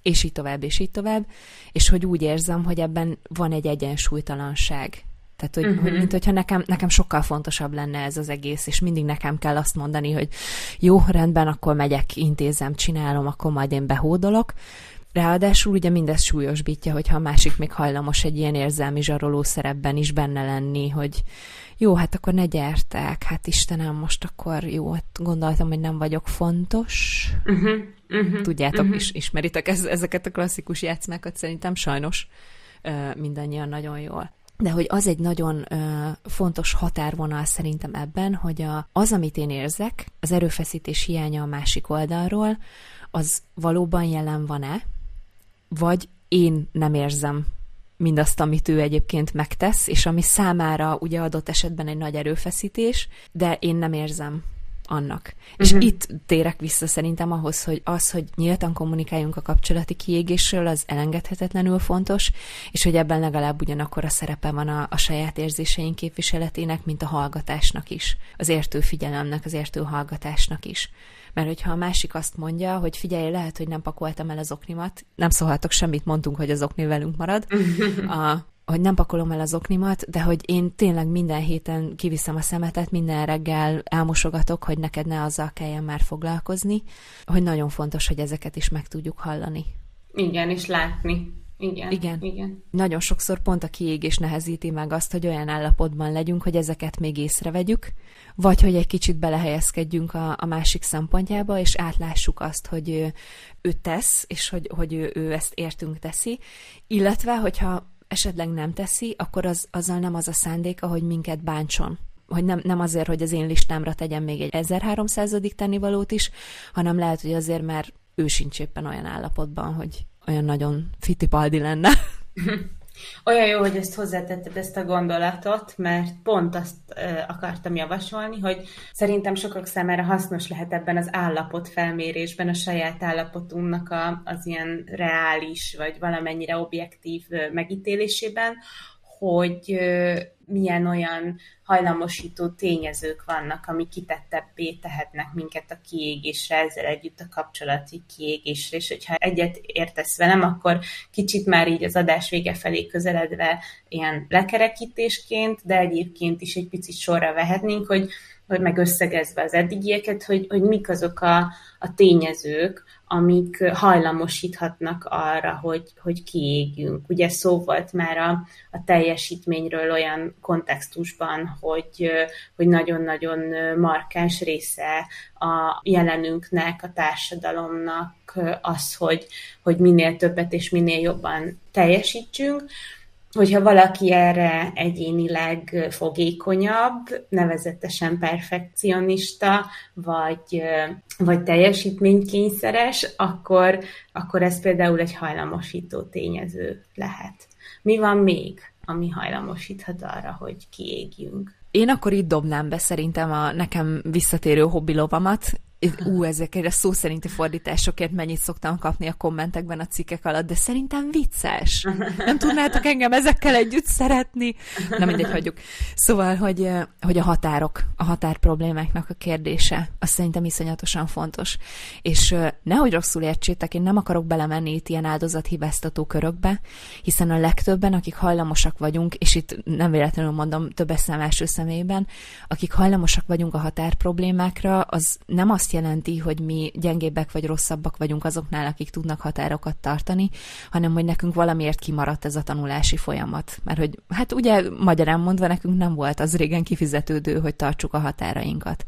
Speaker 2: és így tovább, és így tovább, és hogy úgy érzem, hogy ebben van egy egyensúlytalanság. Tehát, hogy, uh-huh. hogy mint hogyha nekem, nekem sokkal fontosabb lenne ez az egész, és mindig nekem kell azt mondani, hogy jó, rendben, akkor megyek, intézem, csinálom, akkor majd én behódolok. Ráadásul ugye mindez súlyosbítja, hogyha a másik még hajlamos egy ilyen érzelmi zsaroló szerepben is benne lenni, hogy jó, hát akkor ne gyertek, hát Istenem, most akkor jó, hát gondoltam, hogy nem vagyok fontos. Uh-huh. Uh-huh. Tudjátok, uh-huh. is, ismeritek ez, ezeket a klasszikus játszmákat szerintem sajnos mindannyian nagyon jól. De hogy az egy nagyon uh, fontos határvonal szerintem ebben, hogy a, az, amit én érzek, az erőfeszítés hiánya a másik oldalról, az valóban jelen van-e, vagy én nem érzem mindazt, amit ő egyébként megtesz, és ami számára ugye adott esetben egy nagy erőfeszítés, de én nem érzem annak. Uh-huh. És mhm. itt térek vissza szerintem ahhoz, hogy az, hogy nyíltan kommunikáljunk a kapcsolati kiégésről, az elengedhetetlenül fontos, és hogy ebben legalább ugyanakkor a szerepe van a, a saját érzéseink képviseletének, mint a hallgatásnak is, az értő figyelemnek, az értő hallgatásnak is. Mert hogyha a másik azt mondja, hogy figyelj, lehet, hogy nem pakoltam el az oknimat, nem szólhatok semmit, mondtunk, hogy az okni velünk marad, a, hogy nem pakolom el az oknimat, de hogy én tényleg minden héten kiviszem a szemetet, minden reggel elmosogatok, hogy neked ne azzal kelljen már foglalkozni, hogy nagyon fontos, hogy ezeket is meg tudjuk hallani.
Speaker 1: Igen, és látni. Igen, igen. igen.
Speaker 2: Nagyon sokszor pont a kiégés nehezíti meg azt, hogy olyan állapotban legyünk, hogy ezeket még észrevegyük, vagy hogy egy kicsit belehelyezkedjünk a, a másik szempontjába, és átlássuk azt, hogy ő, ő tesz, és hogy, hogy ő, ő ezt értünk teszi, illetve, hogyha esetleg nem teszi, akkor az, azzal nem az a szándéka, hogy minket bántson hogy nem, nem azért, hogy az én listámra tegyen még egy 1300. tennivalót is, hanem lehet, hogy azért, mert ő sincs éppen olyan állapotban, hogy olyan nagyon fitipaldi lenne.
Speaker 1: Olyan jó, hogy ezt hozzátetted ezt a gondolatot, mert pont azt akartam javasolni, hogy szerintem sokak számára hasznos lehet ebben az állapot felmérésben, a saját állapotunknak a, az ilyen reális, vagy valamennyire objektív megítélésében, hogy milyen olyan hajlamosító tényezők vannak, ami kitettebbé tehetnek minket a kiégésre, ezzel együtt a kapcsolati kiégésre, és hogyha egyet értesz velem, akkor kicsit már így az adás vége felé közeledve ilyen lekerekítésként, de egyébként is egy picit sorra vehetnénk, hogy hogy meg összegezve az eddigieket, hogy, hogy mik azok a, a tényezők, amik hajlamosíthatnak arra, hogy, hogy kiégjünk. Ugye szó volt már a, a teljesítményről olyan kontextusban, hogy, hogy nagyon-nagyon markáns része a jelenünknek, a társadalomnak az, hogy, hogy minél többet és minél jobban teljesítsünk hogyha valaki erre egyénileg fogékonyabb, nevezetesen perfekcionista, vagy, vagy teljesítménykényszeres, akkor, akkor ez például egy hajlamosító tényező lehet. Mi van még, ami hajlamosíthat arra, hogy kiégjünk?
Speaker 2: Én akkor itt dobnám be szerintem a nekem visszatérő hobbilovamat, ú, ezekért a szó szerinti fordításokért mennyit szoktam kapni a kommentekben a cikkek alatt, de szerintem vicces. Nem tudnátok engem ezekkel együtt szeretni? Na mindegy, hagyjuk. Szóval, hogy, hogy a határok, a határ problémáknak a kérdése, az szerintem iszonyatosan fontos. És nehogy rosszul értsétek, én nem akarok belemenni itt ilyen áldozathibáztató körökbe, hiszen a legtöbben, akik hajlamosak vagyunk, és itt nem véletlenül mondom többes szám első személyben, akik hajlamosak vagyunk a határ problémákra, az nem azt azt jelenti, hogy mi gyengébbek vagy rosszabbak vagyunk azoknál, akik tudnak határokat tartani, hanem hogy nekünk valamiért kimaradt ez a tanulási folyamat. Mert hogy, hát ugye magyarán mondva nekünk nem volt az régen kifizetődő, hogy tartsuk a határainkat.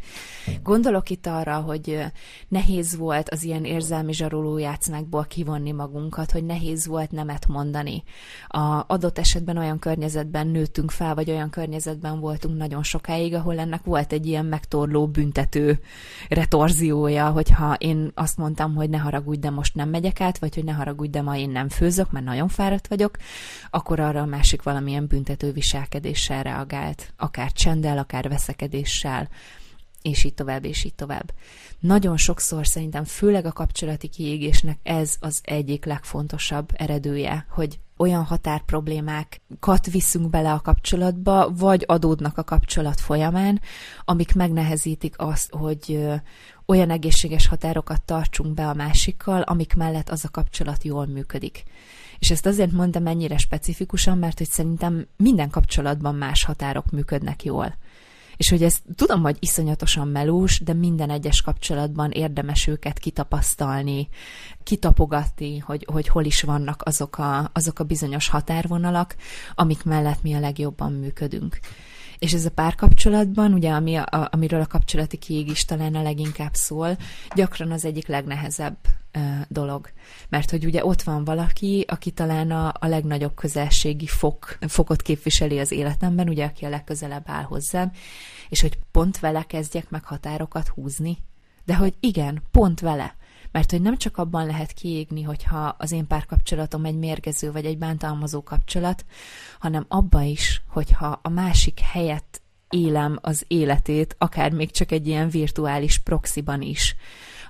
Speaker 2: Gondolok itt arra, hogy nehéz volt az ilyen érzelmi zsaroló játszmákból kivonni magunkat, hogy nehéz volt nemet mondani. A adott esetben olyan környezetben nőttünk fel, vagy olyan környezetben voltunk nagyon sokáig, ahol ennek volt egy ilyen megtorló büntető retorz torziója, hogyha én azt mondtam, hogy ne haragudj, de most nem megyek át, vagy hogy ne haragudj, de ma én nem főzök, mert nagyon fáradt vagyok, akkor arra a másik valamilyen büntető viselkedéssel reagált, akár csenddel, akár veszekedéssel, és így tovább, és így tovább. Nagyon sokszor szerintem, főleg a kapcsolati kiégésnek ez az egyik legfontosabb eredője, hogy olyan határproblémákat viszünk bele a kapcsolatba, vagy adódnak a kapcsolat folyamán, amik megnehezítik azt, hogy olyan egészséges határokat tartsunk be a másikkal, amik mellett az a kapcsolat jól működik. És ezt azért mondom ennyire specifikusan, mert hogy szerintem minden kapcsolatban más határok működnek jól. És hogy ez tudom, hogy iszonyatosan melós, de minden egyes kapcsolatban érdemes őket kitapasztalni, kitapogatni, hogy, hogy hol is vannak azok a, azok a bizonyos határvonalak, amik mellett mi a legjobban működünk. És ez a párkapcsolatban, ugye, ami a, amiről a kapcsolati kiégés talán a leginkább szól, gyakran az egyik legnehezebb ö, dolog. Mert hogy ugye ott van valaki, aki talán a, a legnagyobb közelségi fok, fokot képviseli az életemben, ugye, aki a legközelebb áll hozzám, és hogy pont vele kezdjek meg határokat húzni. De hogy igen, pont vele. Mert hogy nem csak abban lehet kiégni, hogyha az én párkapcsolatom egy mérgező vagy egy bántalmazó kapcsolat, hanem abba is, hogyha a másik helyett élem az életét, akár még csak egy ilyen virtuális proxiban is.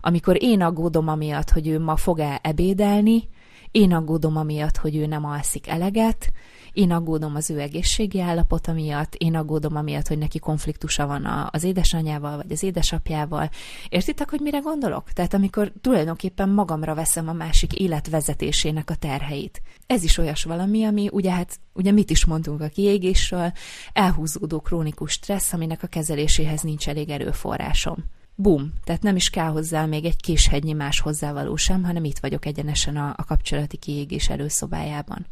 Speaker 2: Amikor én aggódom amiatt, hogy ő ma fog-e ebédelni, én aggódom amiatt, hogy ő nem alszik eleget, én aggódom az ő egészségi állapota miatt, én aggódom amiatt, hogy neki konfliktusa van az édesanyjával vagy az édesapjával. Értitek, hogy mire gondolok? Tehát amikor tulajdonképpen magamra veszem a másik életvezetésének a terheit. Ez is olyas valami, ami ugye hát ugye mit is mondtunk a kiégésről, elhúzódó krónikus stressz, aminek a kezeléséhez nincs elég erőforrásom. Bum, tehát nem is kell hozzá még egy kis hegynyi más hozzávaló sem, hanem itt vagyok egyenesen a, a kapcsolati kiégés előszobájában.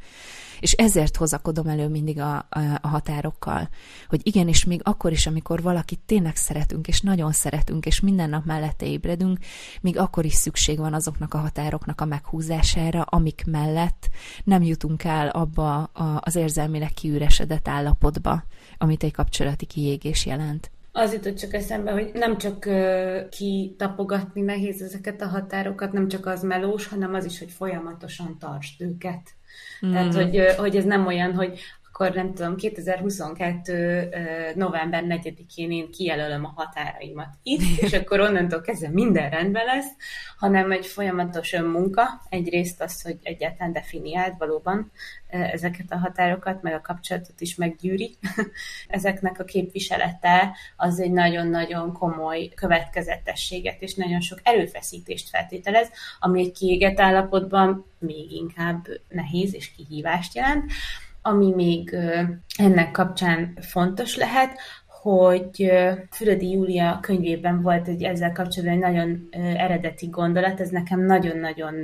Speaker 2: És ezért hozakodom elő mindig a, a, határokkal, hogy igenis még akkor is, amikor valakit tényleg szeretünk, és nagyon szeretünk, és minden nap mellette ébredünk, még akkor is szükség van azoknak a határoknak a meghúzására, amik mellett nem jutunk el abba az érzelmileg kiüresedett állapotba, amit egy kapcsolati kiégés jelent.
Speaker 1: Az jutott csak eszembe, hogy nem csak uh, kitapogatni nehéz ezeket a határokat, nem csak az melós, hanem az is, hogy folyamatosan tartsd őket. Mm. Tehát, hogy, hogy ez nem olyan, hogy akkor nem tudom, 2022. november 4-én én kijelölöm a határaimat itt, és akkor onnantól kezdve minden rendben lesz, hanem egy folyamatos önmunka. Egyrészt az, hogy egyáltalán definiált valóban ezeket a határokat, meg a kapcsolatot is meggyűri. Ezeknek a képviselete az egy nagyon-nagyon komoly következetességet és nagyon sok erőfeszítést feltételez, ami egy kiégett állapotban még inkább nehéz és kihívást jelent. Ami még ennek kapcsán fontos lehet, hogy Füredi Júlia könyvében volt egy ezzel kapcsolatban egy nagyon eredeti gondolat, ez nekem nagyon-nagyon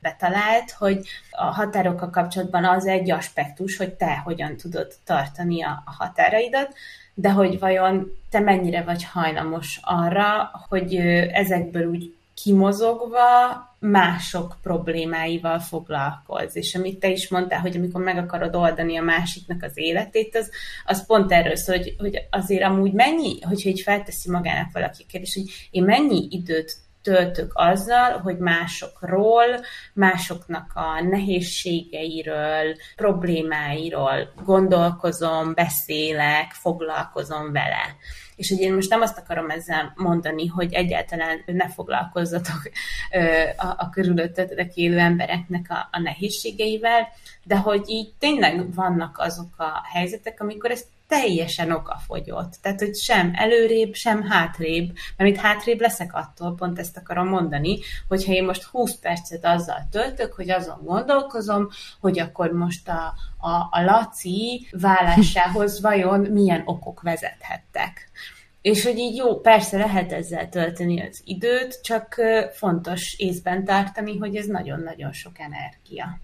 Speaker 1: betalált, hogy a határokkal kapcsolatban az egy aspektus, hogy te hogyan tudod tartani a határaidat, de hogy vajon te mennyire vagy hajlamos arra, hogy ezekből úgy kimozogva mások problémáival foglalkoz. És amit te is mondtál, hogy amikor meg akarod oldani a másiknak az életét, az, az pont erről szól, hogy, hogy azért amúgy mennyi, hogyha így felteszi magának valaki kérdés, hogy én mennyi időt töltök azzal, hogy másokról, másoknak a nehézségeiről, problémáiról gondolkozom, beszélek, foglalkozom vele. És hogy én most nem azt akarom ezzel mondani, hogy egyáltalán ne foglalkozzatok a, a körülöttetek élő embereknek a, a nehézségeivel, de hogy így tényleg vannak azok a helyzetek, amikor ez teljesen okafogyott. Tehát, hogy sem előrébb, sem hátrébb, mert itt hátrébb leszek attól, pont ezt akarom mondani, hogyha én most 20 percet azzal töltök, hogy azon gondolkozom, hogy akkor most a, a, a Laci vállásához vajon milyen okok vezethettek. És hogy így jó, persze lehet ezzel tölteni az időt, csak fontos észben tartani, hogy ez nagyon-nagyon sok energia.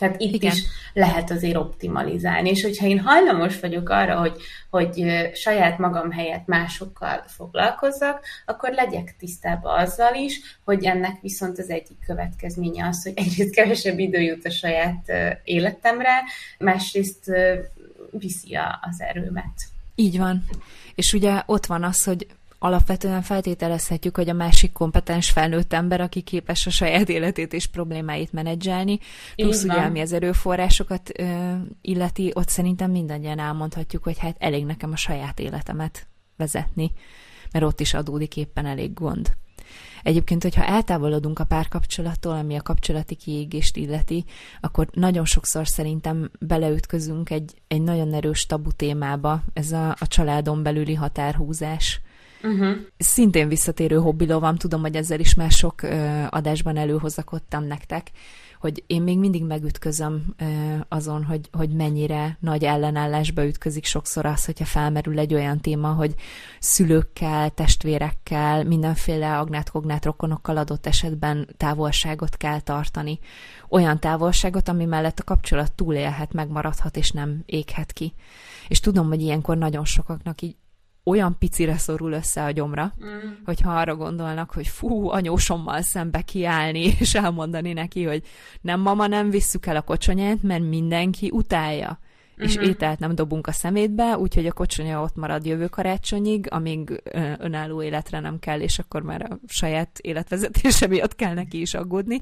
Speaker 1: Tehát itt Igen. is lehet azért optimalizálni. És hogyha én hajlamos vagyok arra, hogy, hogy saját magam helyett másokkal foglalkozzak, akkor legyek tisztában azzal is, hogy ennek viszont az egyik következménye az, hogy egyrészt kevesebb idő jut a saját életemre, másrészt viszi az erőmet.
Speaker 2: Így van. És ugye ott van az, hogy alapvetően feltételezhetjük, hogy a másik kompetens felnőtt ember, aki képes a saját életét és problémáit menedzselni, plusz ugye ami az erőforrásokat ö, illeti, ott szerintem mindannyian elmondhatjuk, hogy hát elég nekem a saját életemet vezetni, mert ott is adódik éppen elég gond. Egyébként, hogyha eltávolodunk a párkapcsolattól, ami a kapcsolati kiégést illeti, akkor nagyon sokszor szerintem beleütközünk egy, egy nagyon erős tabu témába, ez a, a családon belüli határhúzás. Uh-huh. Szintén visszatérő hobbilovam, tudom, hogy ezzel is már sok ö, adásban előhozakodtam nektek, hogy én még mindig megütközöm azon, hogy, hogy mennyire nagy ellenállásba ütközik sokszor az, hogyha felmerül egy olyan téma, hogy szülőkkel, testvérekkel, mindenféle agnát-kognát rokonokkal adott esetben távolságot kell tartani. Olyan távolságot, ami mellett a kapcsolat túlélhet, megmaradhat és nem éghet ki. És tudom, hogy ilyenkor nagyon sokaknak így olyan picire szorul össze a gyomra, mm. hogyha arra gondolnak, hogy fú, anyósommal szembe kiállni, és elmondani neki, hogy nem mama, nem visszük el a kocsonyát, mert mindenki utálja. Mm-hmm. És ételt nem dobunk a szemétbe, úgyhogy a kocsonya ott marad jövő karácsonyig, amíg önálló életre nem kell, és akkor már a saját életvezetése miatt kell neki is aggódni.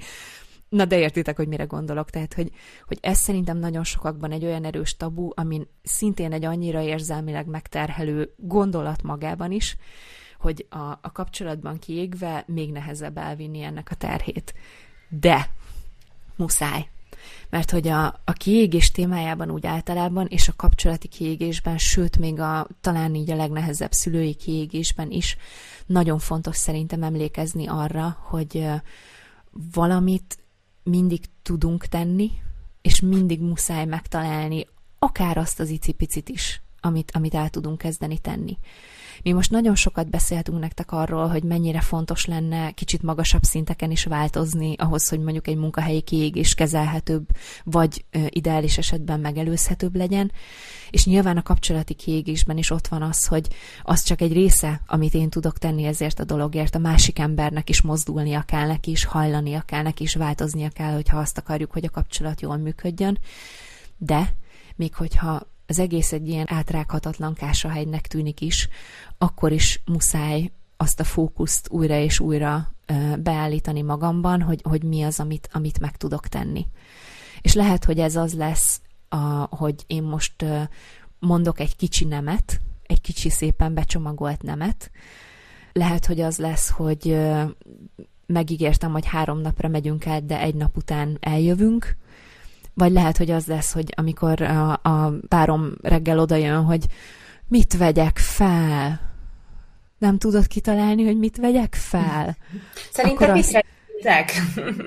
Speaker 2: Na de értitek, hogy mire gondolok. Tehát, hogy, hogy ez szerintem nagyon sokakban egy olyan erős tabu, amin szintén egy annyira érzelmileg megterhelő gondolat magában is, hogy a, a kapcsolatban kiégve még nehezebb elvinni ennek a terhét. De muszáj. Mert hogy a, a kiégés témájában úgy általában, és a kapcsolati kiégésben, sőt, még a talán így a legnehezebb szülői kiégésben is nagyon fontos szerintem emlékezni arra, hogy valamit mindig tudunk tenni, és mindig muszáj megtalálni akár azt az icipicit is, amit, amit el tudunk kezdeni tenni. Mi most nagyon sokat beszéltünk nektek arról, hogy mennyire fontos lenne kicsit magasabb szinteken is változni, ahhoz, hogy mondjuk egy munkahelyi kiégés kezelhetőbb, vagy ideális esetben megelőzhetőbb legyen. És nyilván a kapcsolati kiégésben is ott van az, hogy az csak egy része, amit én tudok tenni ezért a dologért, a másik embernek is mozdulnia kell neki is, hajlania kell neki is, változnia kell, hogyha azt akarjuk, hogy a kapcsolat jól működjön. De még hogyha az egész egy ilyen átrághatatlan kásahegynek tűnik is, akkor is muszáj azt a fókuszt újra és újra beállítani magamban, hogy, hogy mi az, amit, amit meg tudok tenni. És lehet, hogy ez az lesz a, hogy én most mondok egy kicsi nemet, egy kicsi szépen becsomagolt nemet. Lehet, hogy az lesz, hogy megígértem, hogy három napra megyünk át, de egy nap után eljövünk, vagy lehet, hogy az lesz, hogy amikor a, a párom reggel odajön, hogy mit vegyek fel, nem tudod kitalálni, hogy mit vegyek fel.
Speaker 1: Szerintem mit az... reg?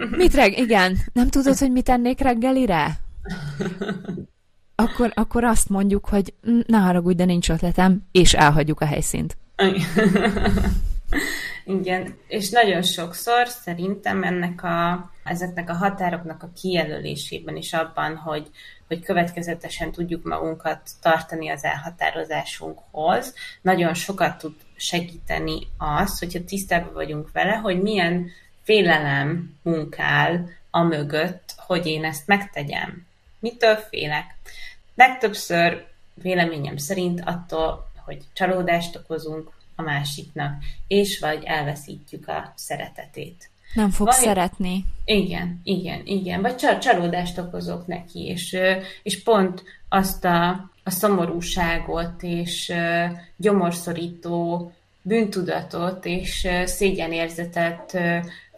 Speaker 2: Mit reg? Igen. Nem tudod, hogy mit ennék reggelire? Akkor, akkor azt mondjuk, hogy ne haragudj, de nincs ötletem, és elhagyjuk a helyszínt.
Speaker 1: Igen, és nagyon sokszor szerintem ennek a, ezeknek a határoknak a kijelölésében is abban, hogy, hogy következetesen tudjuk magunkat tartani az elhatározásunkhoz, nagyon sokat tud segíteni az, hogyha tisztában vagyunk vele, hogy milyen félelem munkál a mögött, hogy én ezt megtegyem. Mitől félek? Legtöbbször véleményem szerint attól, hogy csalódást okozunk, a másiknak, és vagy elveszítjük a szeretetét.
Speaker 2: Nem fog vagy, szeretni.
Speaker 1: Igen, igen, igen. Vagy csal- csalódást okozok neki, és, és pont azt a, a szomorúságot, és gyomorszorító bűntudatot és szégyenérzetet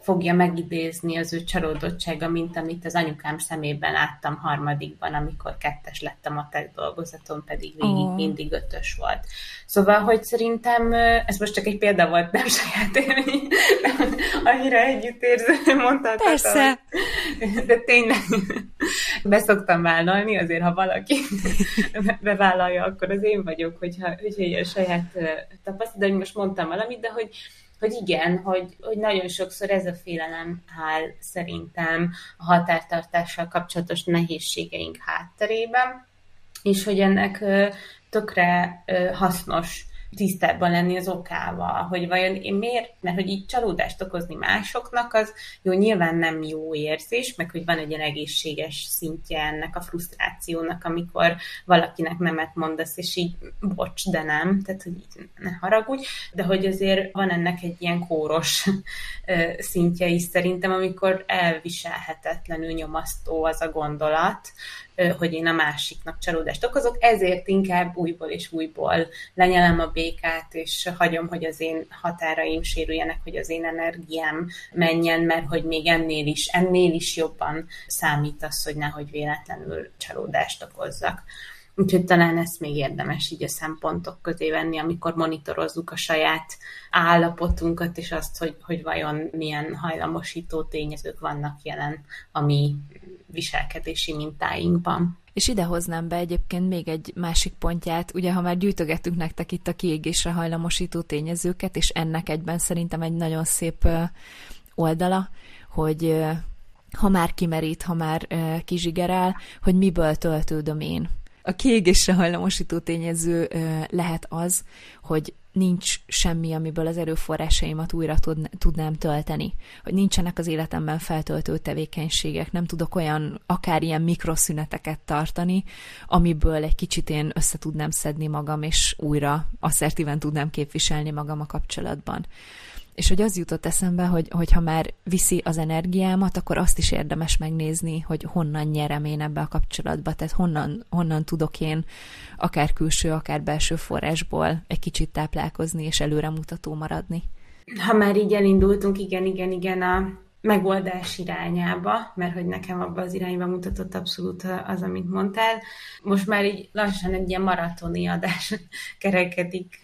Speaker 1: fogja megidézni az ő csalódottsága, mint amit az anyukám szemében láttam harmadikban, amikor kettes lettem a tech dolgozaton, pedig végig oh. mindig ötös volt. Szóval, hogy szerintem, ez most csak egy példa volt, nem saját élmény, annyira együttérző mondtad.
Speaker 2: Persze.
Speaker 1: De tényleg beszoktam vállalni, azért ha valaki bevállalja, akkor az én vagyok, hogyha, hogyha ilyen saját tapasztalat, de most mondtam valamit, de hogy hogy igen, hogy, hogy nagyon sokszor ez a félelem áll szerintem a határtartással kapcsolatos nehézségeink hátterében, és hogy ennek tökre hasznos tisztában lenni az okával, hogy vajon én miért, mert hogy így csalódást okozni másoknak, az jó, nyilván nem jó érzés, meg hogy van egy ilyen egészséges szintje ennek a frusztrációnak, amikor valakinek nemet mondasz, és így bocs, de nem, tehát hogy így ne haragudj, de hogy azért van ennek egy ilyen kóros szintje is szerintem, amikor elviselhetetlenül nyomasztó az a gondolat, hogy én a másiknak csalódást okozok, ezért inkább újból és újból lenyelem a békát, és hagyom, hogy az én határaim sérüljenek, hogy az én energiám menjen, mert hogy még ennél is, ennél is jobban számít az, hogy nehogy véletlenül csalódást okozzak. Úgyhogy talán ezt még érdemes így a szempontok közé venni, amikor monitorozzuk a saját állapotunkat, és azt, hogy, hogy vajon milyen hajlamosító tényezők vannak jelen a mi viselkedési mintáinkban.
Speaker 2: És ide hoznám be egyébként még egy másik pontját, ugye ha már gyűjtögettünk nektek itt a kiégésre hajlamosító tényezőket, és ennek egyben szerintem egy nagyon szép oldala, hogy ha már kimerít, ha már kizsigerel, hogy miből töltődöm én. A kiégésre hajlamosító tényező lehet az, hogy nincs semmi, amiből az erőforrásaimat újra tud, tudnám tölteni. Hogy nincsenek az életemben feltöltő tevékenységek, nem tudok olyan akár ilyen mikroszüneteket tartani, amiből egy kicsit én össze tudnám szedni magam, és újra asszertíven tudnám képviselni magam a kapcsolatban. És hogy az jutott eszembe, hogy, hogy ha már viszi az energiámat, akkor azt is érdemes megnézni, hogy honnan nyerem én ebbe a kapcsolatba, tehát honnan, honnan tudok én akár külső, akár belső forrásból egy kicsit táplálkozni és előremutató maradni.
Speaker 1: Ha már így elindultunk, igen, igen, igen, a megoldás irányába, mert hogy nekem abba az irányba mutatott abszolút az, amit mondtál. Most már így lassan egy ilyen maratoni adás kerekedik.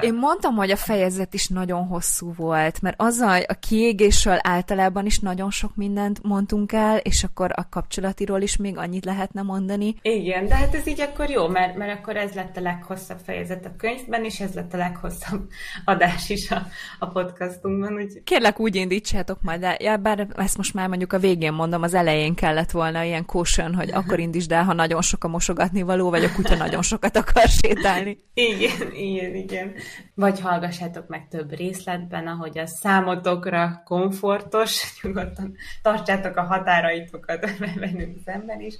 Speaker 2: Én mondtam, hogy a fejezet is nagyon hosszú volt, mert azzal a kiégésről általában is nagyon sok mindent mondtunk el, és akkor a kapcsolatiról is még annyit lehetne mondani.
Speaker 1: Igen, de hát ez így akkor jó, mert, mert akkor ez lett a leghosszabb fejezet a könyvben, és ez lett a leghosszabb adás is a, a podcastunkban. Úgy...
Speaker 2: Kérlek, úgy indítsátok majd el bár ezt most már mondjuk a végén mondom, az elején kellett volna ilyen caution, hogy akkor indítsd el, ha nagyon sok a mosogatni való, vagy a kutya nagyon sokat akar sétálni.
Speaker 1: Igen, igen, igen. Vagy hallgassátok meg több részletben, ahogy a számotokra komfortos, nyugodtan tartsátok a határaitokat bennünk szemben is.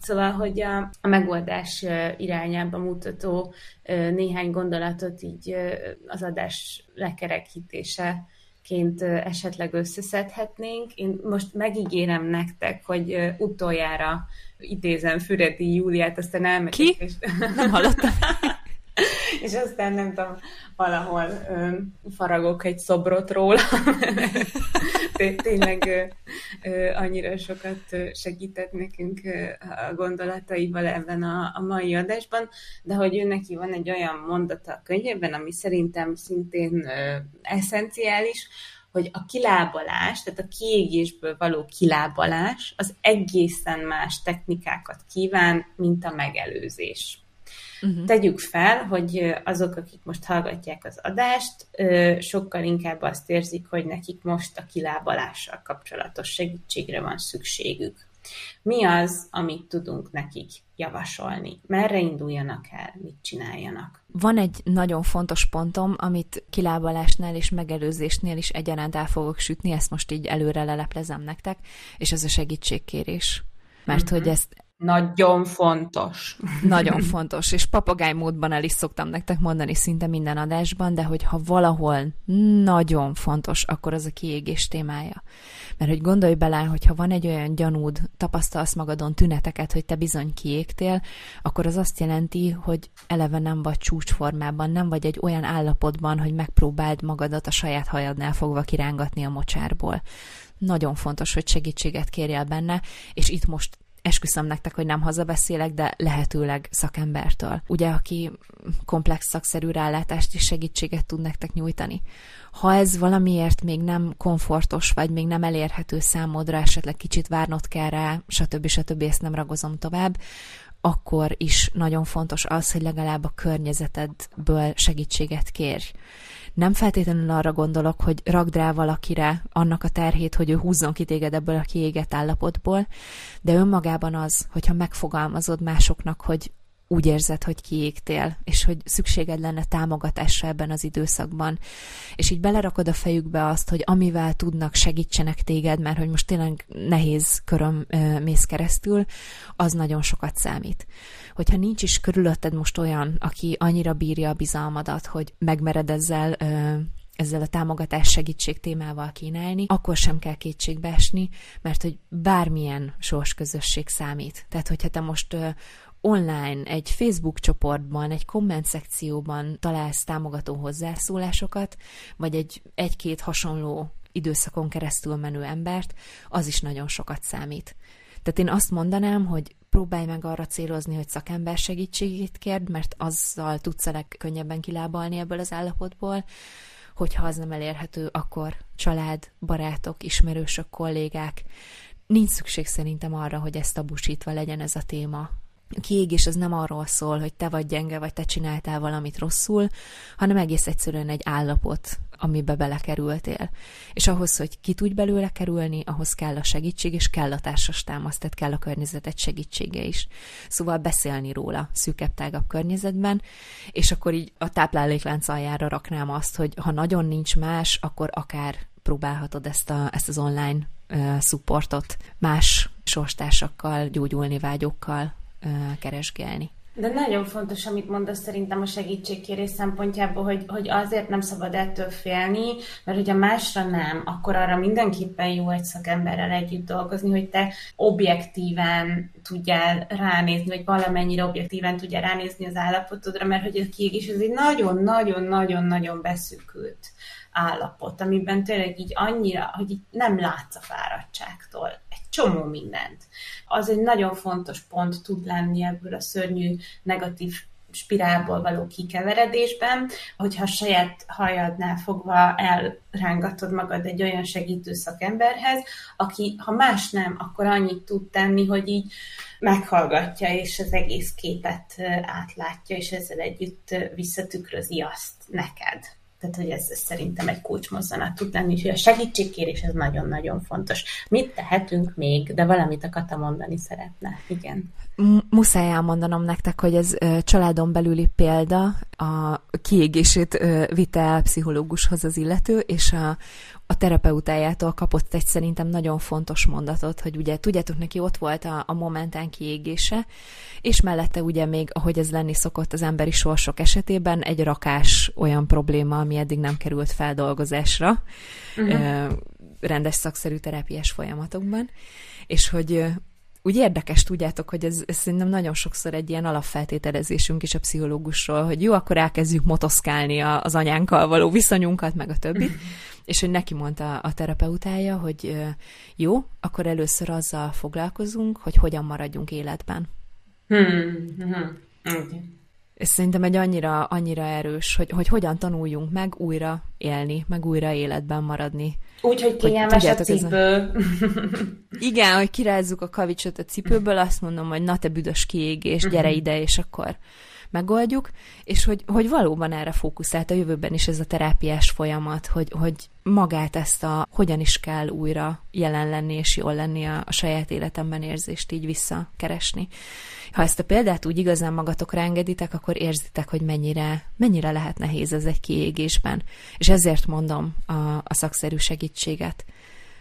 Speaker 1: Szóval, hogy a, a megoldás irányába mutató néhány gondolatot így az adás lekerekítése ként esetleg összeszedhetnénk. Én most megígérem nektek, hogy utoljára idézem Füredi Júliát, aztán elmegyek.
Speaker 2: Ki? És... Nem hallottam.
Speaker 1: és aztán nem tudom, valahol ö, faragok egy szobrot róla. Tényleg ö, ö, annyira sokat segített nekünk a gondolataival ebben a, a mai adásban, de hogy ő neki van egy olyan mondata a könyvében, ami szerintem szintén ö, eszenciális, hogy a kilábalás, tehát a kiégésből való kilábalás az egészen más technikákat kíván, mint a megelőzés. Uh-huh. Tegyük fel, hogy azok, akik most hallgatják az adást, sokkal inkább azt érzik, hogy nekik most a kilábalással kapcsolatos segítségre van szükségük. Mi az, amit tudunk nekik javasolni? Merre induljanak el? Mit csináljanak?
Speaker 2: Van egy nagyon fontos pontom, amit kilábalásnál és megelőzésnél is egyaránt el fogok sütni, ezt most így előre leleplezem nektek, és ez a segítségkérés. Mert uh-huh. hogy ezt
Speaker 1: nagyon fontos.
Speaker 2: Nagyon fontos, és papagáj módban el is szoktam nektek mondani szinte minden adásban, de hogyha valahol nagyon fontos, akkor az a kiégés témája. Mert hogy gondolj bele, hogyha van egy olyan gyanúd, tapasztalsz magadon tüneteket, hogy te bizony kiégtél, akkor az azt jelenti, hogy eleve nem vagy csúcsformában, nem vagy egy olyan állapotban, hogy megpróbáld magadat a saját hajadnál fogva kirángatni a mocsárból nagyon fontos, hogy segítséget kérjél benne, és itt most esküszöm nektek, hogy nem hazabeszélek, de lehetőleg szakembertől. Ugye, aki komplex szakszerű rálátást és segítséget tud nektek nyújtani. Ha ez valamiért még nem komfortos, vagy még nem elérhető számodra, esetleg kicsit várnod kell rá, stb. stb. ezt nem ragozom tovább, akkor is nagyon fontos az, hogy legalább a környezetedből segítséget kérj nem feltétlenül arra gondolok, hogy ragd rá valakire annak a terhét, hogy ő húzzon ki téged ebből a kiégett állapotból, de önmagában az, hogyha megfogalmazod másoknak, hogy úgy érzed, hogy kiégtél, és hogy szükséged lenne támogatásra ebben az időszakban. És így belerakod a fejükbe azt, hogy amivel tudnak, segítsenek téged, mert hogy most tényleg nehéz köröm mész keresztül, az nagyon sokat számít. Hogyha nincs is körülötted most olyan, aki annyira bírja a bizalmadat, hogy megmered ezzel ö, ezzel a támogatás segítség témával kínálni, akkor sem kell kétségbe esni, mert hogy bármilyen közösség számít. Tehát, hogyha te most online, egy Facebook csoportban, egy komment szekcióban találsz támogató hozzászólásokat, vagy egy egy-két hasonló időszakon keresztül menő embert, az is nagyon sokat számít. Tehát én azt mondanám, hogy próbálj meg arra célozni, hogy szakember segítségét kérd, mert azzal tudsz a legkönnyebben kilábalni ebből az állapotból, hogyha az nem elérhető, akkor család, barátok, ismerősök, kollégák. Nincs szükség szerintem arra, hogy ezt tabusítva legyen ez a téma a kiégés az nem arról szól, hogy te vagy gyenge, vagy te csináltál valamit rosszul, hanem egész egyszerűen egy állapot, amibe belekerültél. És ahhoz, hogy ki tudj belőle kerülni, ahhoz kell a segítség, és kell a társas támasz, tehát kell a környezetet segítsége is. Szóval beszélni róla szűkebb, tágabb környezetben, és akkor így a tápláléklánc aljára raknám azt, hogy ha nagyon nincs más, akkor akár próbálhatod ezt, a, ezt az online uh, supportot más sorstársakkal, gyógyulni vágyókkal keresgélni.
Speaker 1: De nagyon fontos, amit mondasz szerintem a segítségkérés szempontjából, hogy, hogy azért nem szabad ettől félni, mert hogyha másra nem, akkor arra mindenképpen jó egy szakemberrel együtt dolgozni, hogy te objektíven tudjál ránézni, vagy valamennyire objektíven tudjál ránézni az állapotodra, mert hogy a kiégés ez egy nagyon-nagyon-nagyon-nagyon beszűkült állapot, amiben tényleg így annyira, hogy így nem látsz a fáradtságtól csomó mindent. Az egy nagyon fontos pont tud lenni ebből a szörnyű negatív spirálból való kikeveredésben, hogyha saját hajadnál fogva elrángatod magad egy olyan segítő szakemberhez, aki, ha más nem, akkor annyit tud tenni, hogy így meghallgatja, és az egész képet átlátja, és ezzel együtt visszatükrözi azt neked. Tehát, hogy ez, ez szerintem egy kulcsmozzanat tud lenni, és a segítségkérés ez nagyon-nagyon fontos. Mit tehetünk még, de valamit a Kata mondani szeretne. Igen.
Speaker 2: Muszáj elmondanom nektek, hogy ez családon belüli példa, a kiégését vitte el pszichológushoz az illető, és a, a terapeutájától kapott egy szerintem nagyon fontos mondatot, hogy ugye tudjátok, neki ott volt a, a momentán kiégése, és mellette ugye még, ahogy ez lenni szokott az emberi sorsok esetében, egy rakás olyan probléma, ami eddig nem került feldolgozásra uh-huh. rendes szakszerű terápiás folyamatokban, és hogy úgy érdekes, tudjátok, hogy ez, ez szerintem nagyon sokszor egy ilyen alapfeltételezésünk is a pszichológusról, hogy jó, akkor elkezdjük motoszkálni a, az anyánkkal való viszonyunkat, meg a többit, és hogy neki mondta a terapeutája, hogy jó, akkor először azzal foglalkozunk, hogy hogyan maradjunk életben. Hmm. Hmm. Okay. Ez szerintem egy annyira, annyira erős, hogy, hogy hogyan tanuljunk meg újra élni, meg újra életben maradni.
Speaker 1: Úgy, hogy kényelmes a cipő. A...
Speaker 2: Igen, hogy kirázzuk a kavicsot a cipőből, azt mondom, hogy na te büdös kiégés, gyere mhm. ide, és akkor megoldjuk, és hogy, hogy valóban erre fókuszált a jövőben is ez a terápiás folyamat, hogy, hogy magát ezt a hogyan is kell újra jelen lenni és jól lenni a, a saját életemben érzést így visszakeresni. Ha ezt a példát úgy igazán magatokra engeditek, akkor érzitek, hogy mennyire, mennyire lehet nehéz ez egy kiégésben. És ezért mondom a, a szakszerű segítséget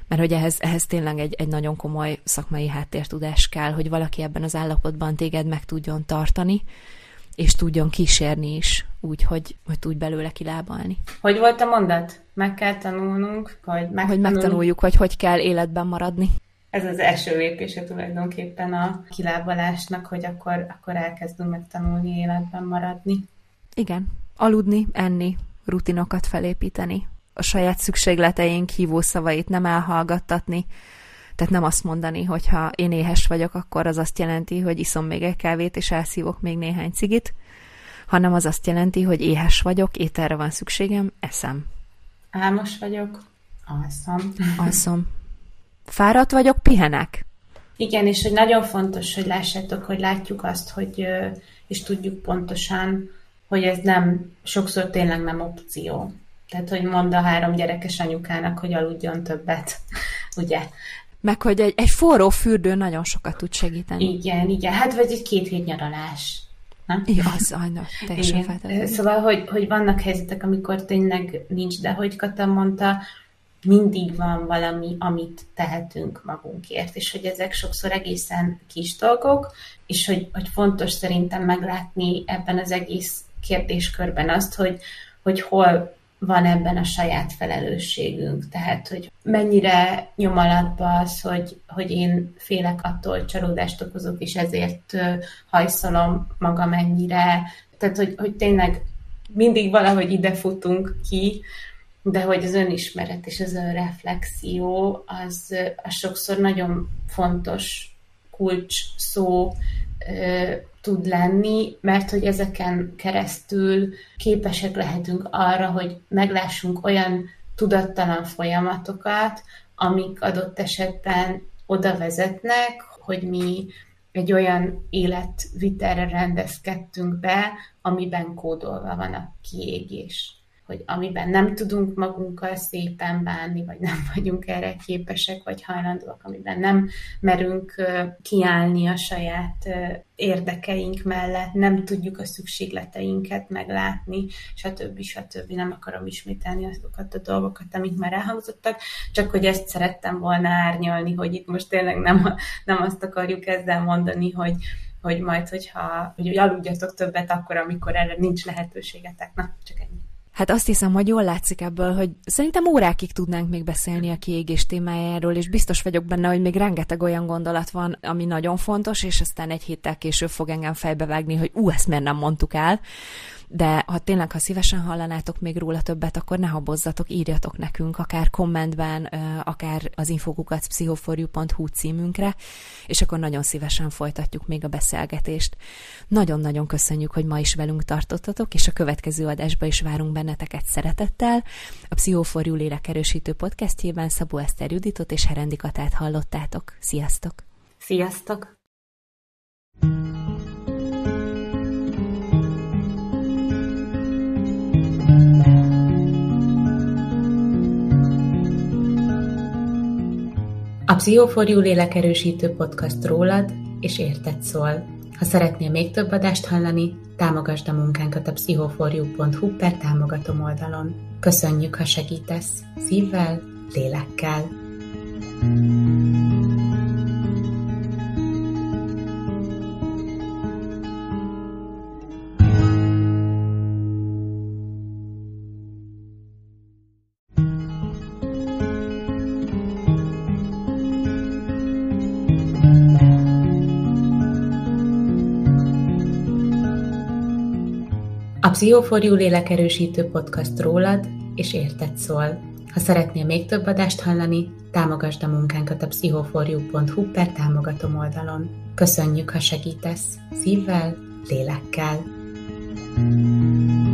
Speaker 2: mert hogy ehhez, ehhez tényleg egy, egy nagyon komoly szakmai háttértudás kell, hogy valaki ebben az állapotban téged meg tudjon tartani, és tudjon kísérni is, úgy, hogy, hogy tudj belőle kilábalni.
Speaker 1: Hogy volt a mondat? Meg kell tanulnunk, hogy
Speaker 2: megtanuljuk. Hogy megtanuljuk, hogy hogy kell életben maradni.
Speaker 1: Ez az első lépése tulajdonképpen a kilábalásnak, hogy akkor, akkor elkezdünk megtanulni életben maradni.
Speaker 2: Igen. Aludni, enni, rutinokat felépíteni, a saját szükségleteink hívószavait nem elhallgattatni, tehát nem azt mondani, hogy ha én éhes vagyok, akkor az azt jelenti, hogy iszom még egy kávét, és elszívok még néhány cigit, hanem az azt jelenti, hogy éhes vagyok, ételre van szükségem, eszem.
Speaker 1: Álmos vagyok, alszom.
Speaker 2: Alszom. Fáradt vagyok, pihenek.
Speaker 1: Igen, és hogy nagyon fontos, hogy lássátok, hogy látjuk azt, hogy és tudjuk pontosan, hogy ez nem, sokszor tényleg nem opció. Tehát, hogy mond a három gyerekes anyukának, hogy aludjon többet, ugye?
Speaker 2: Meg hogy egy, egy forró fürdő nagyon sokat tud segíteni.
Speaker 1: Igen, igen. Hát vagy egy két hét nyaralás.
Speaker 2: Nem? Ja, az ajna, teljesen
Speaker 1: feltétlenül. Szóval, hogy, hogy vannak helyzetek, amikor tényleg nincs, de hogy Kata mondta, mindig van valami, amit tehetünk magunkért, és hogy ezek sokszor egészen kis dolgok, és hogy, hogy fontos szerintem meglátni ebben az egész kérdéskörben azt, hogy, hogy hol van ebben a saját felelősségünk. Tehát, hogy mennyire nyom alatba az, hogy, hogy én félek attól, hogy csalódást okozok, és ezért hajszolom magam ennyire. Tehát, hogy, hogy tényleg mindig valahogy ide futunk ki, de hogy az önismeret és az önreflexió az, az sokszor nagyon fontos kulcs szó tud lenni, mert hogy ezeken keresztül képesek lehetünk arra, hogy meglássunk olyan tudattalan folyamatokat, amik adott esetben oda vezetnek, hogy mi egy olyan életvitelre rendezkedtünk be, amiben kódolva van a kiégés hogy amiben nem tudunk magunkkal szépen bánni, vagy nem vagyunk erre képesek, vagy hajlandóak, amiben nem merünk kiállni a saját érdekeink mellett, nem tudjuk a szükségleteinket meglátni, stb. stb. Nem akarom ismételni azokat a dolgokat, amik már elhangzottak, csak hogy ezt szerettem volna árnyalni, hogy itt most tényleg nem, nem azt akarjuk ezzel mondani, hogy, hogy majd, hogyha hogy aludjatok többet akkor, amikor erre nincs lehetőségetek. Na, csak ennyi.
Speaker 2: Hát azt hiszem, hogy jól látszik ebből, hogy szerintem órákig tudnánk még beszélni a kiégés témájáról, és biztos vagyok benne, hogy még rengeteg olyan gondolat van, ami nagyon fontos, és aztán egy héttel később fog engem fejbevágni, hogy ú, ezt miért nem mondtuk el de ha tényleg, ha szívesen hallanátok még róla többet, akkor ne habozzatok, írjatok nekünk, akár kommentben, akár az infokukat pszichoforju.hu címünkre, és akkor nagyon szívesen folytatjuk még a beszélgetést. Nagyon-nagyon köszönjük, hogy ma is velünk tartottatok, és a következő adásba is várunk benneteket szeretettel. A Pszichoforju lélekerősítő podcastjében Szabó Eszter Juditot és Herendi Katát hallottátok. Sziasztok!
Speaker 1: Sziasztok! A Pszichoforjú lélekerősítő podcast rólad és érted szól. Ha szeretnél még több adást hallani, támogasd a munkánkat a pszichoforjuk.hu per támogatom oldalon. Köszönjük, ha segítesz, szívvel, lélekkel. A Pszichoforjú lélekerősítő podcast rólad és érted szól. Ha szeretnél még több adást hallani, támogasd a munkánkat a pszichoforjú.hu per támogatom oldalon. Köszönjük, ha segítesz, szívvel, lélekkel. thank you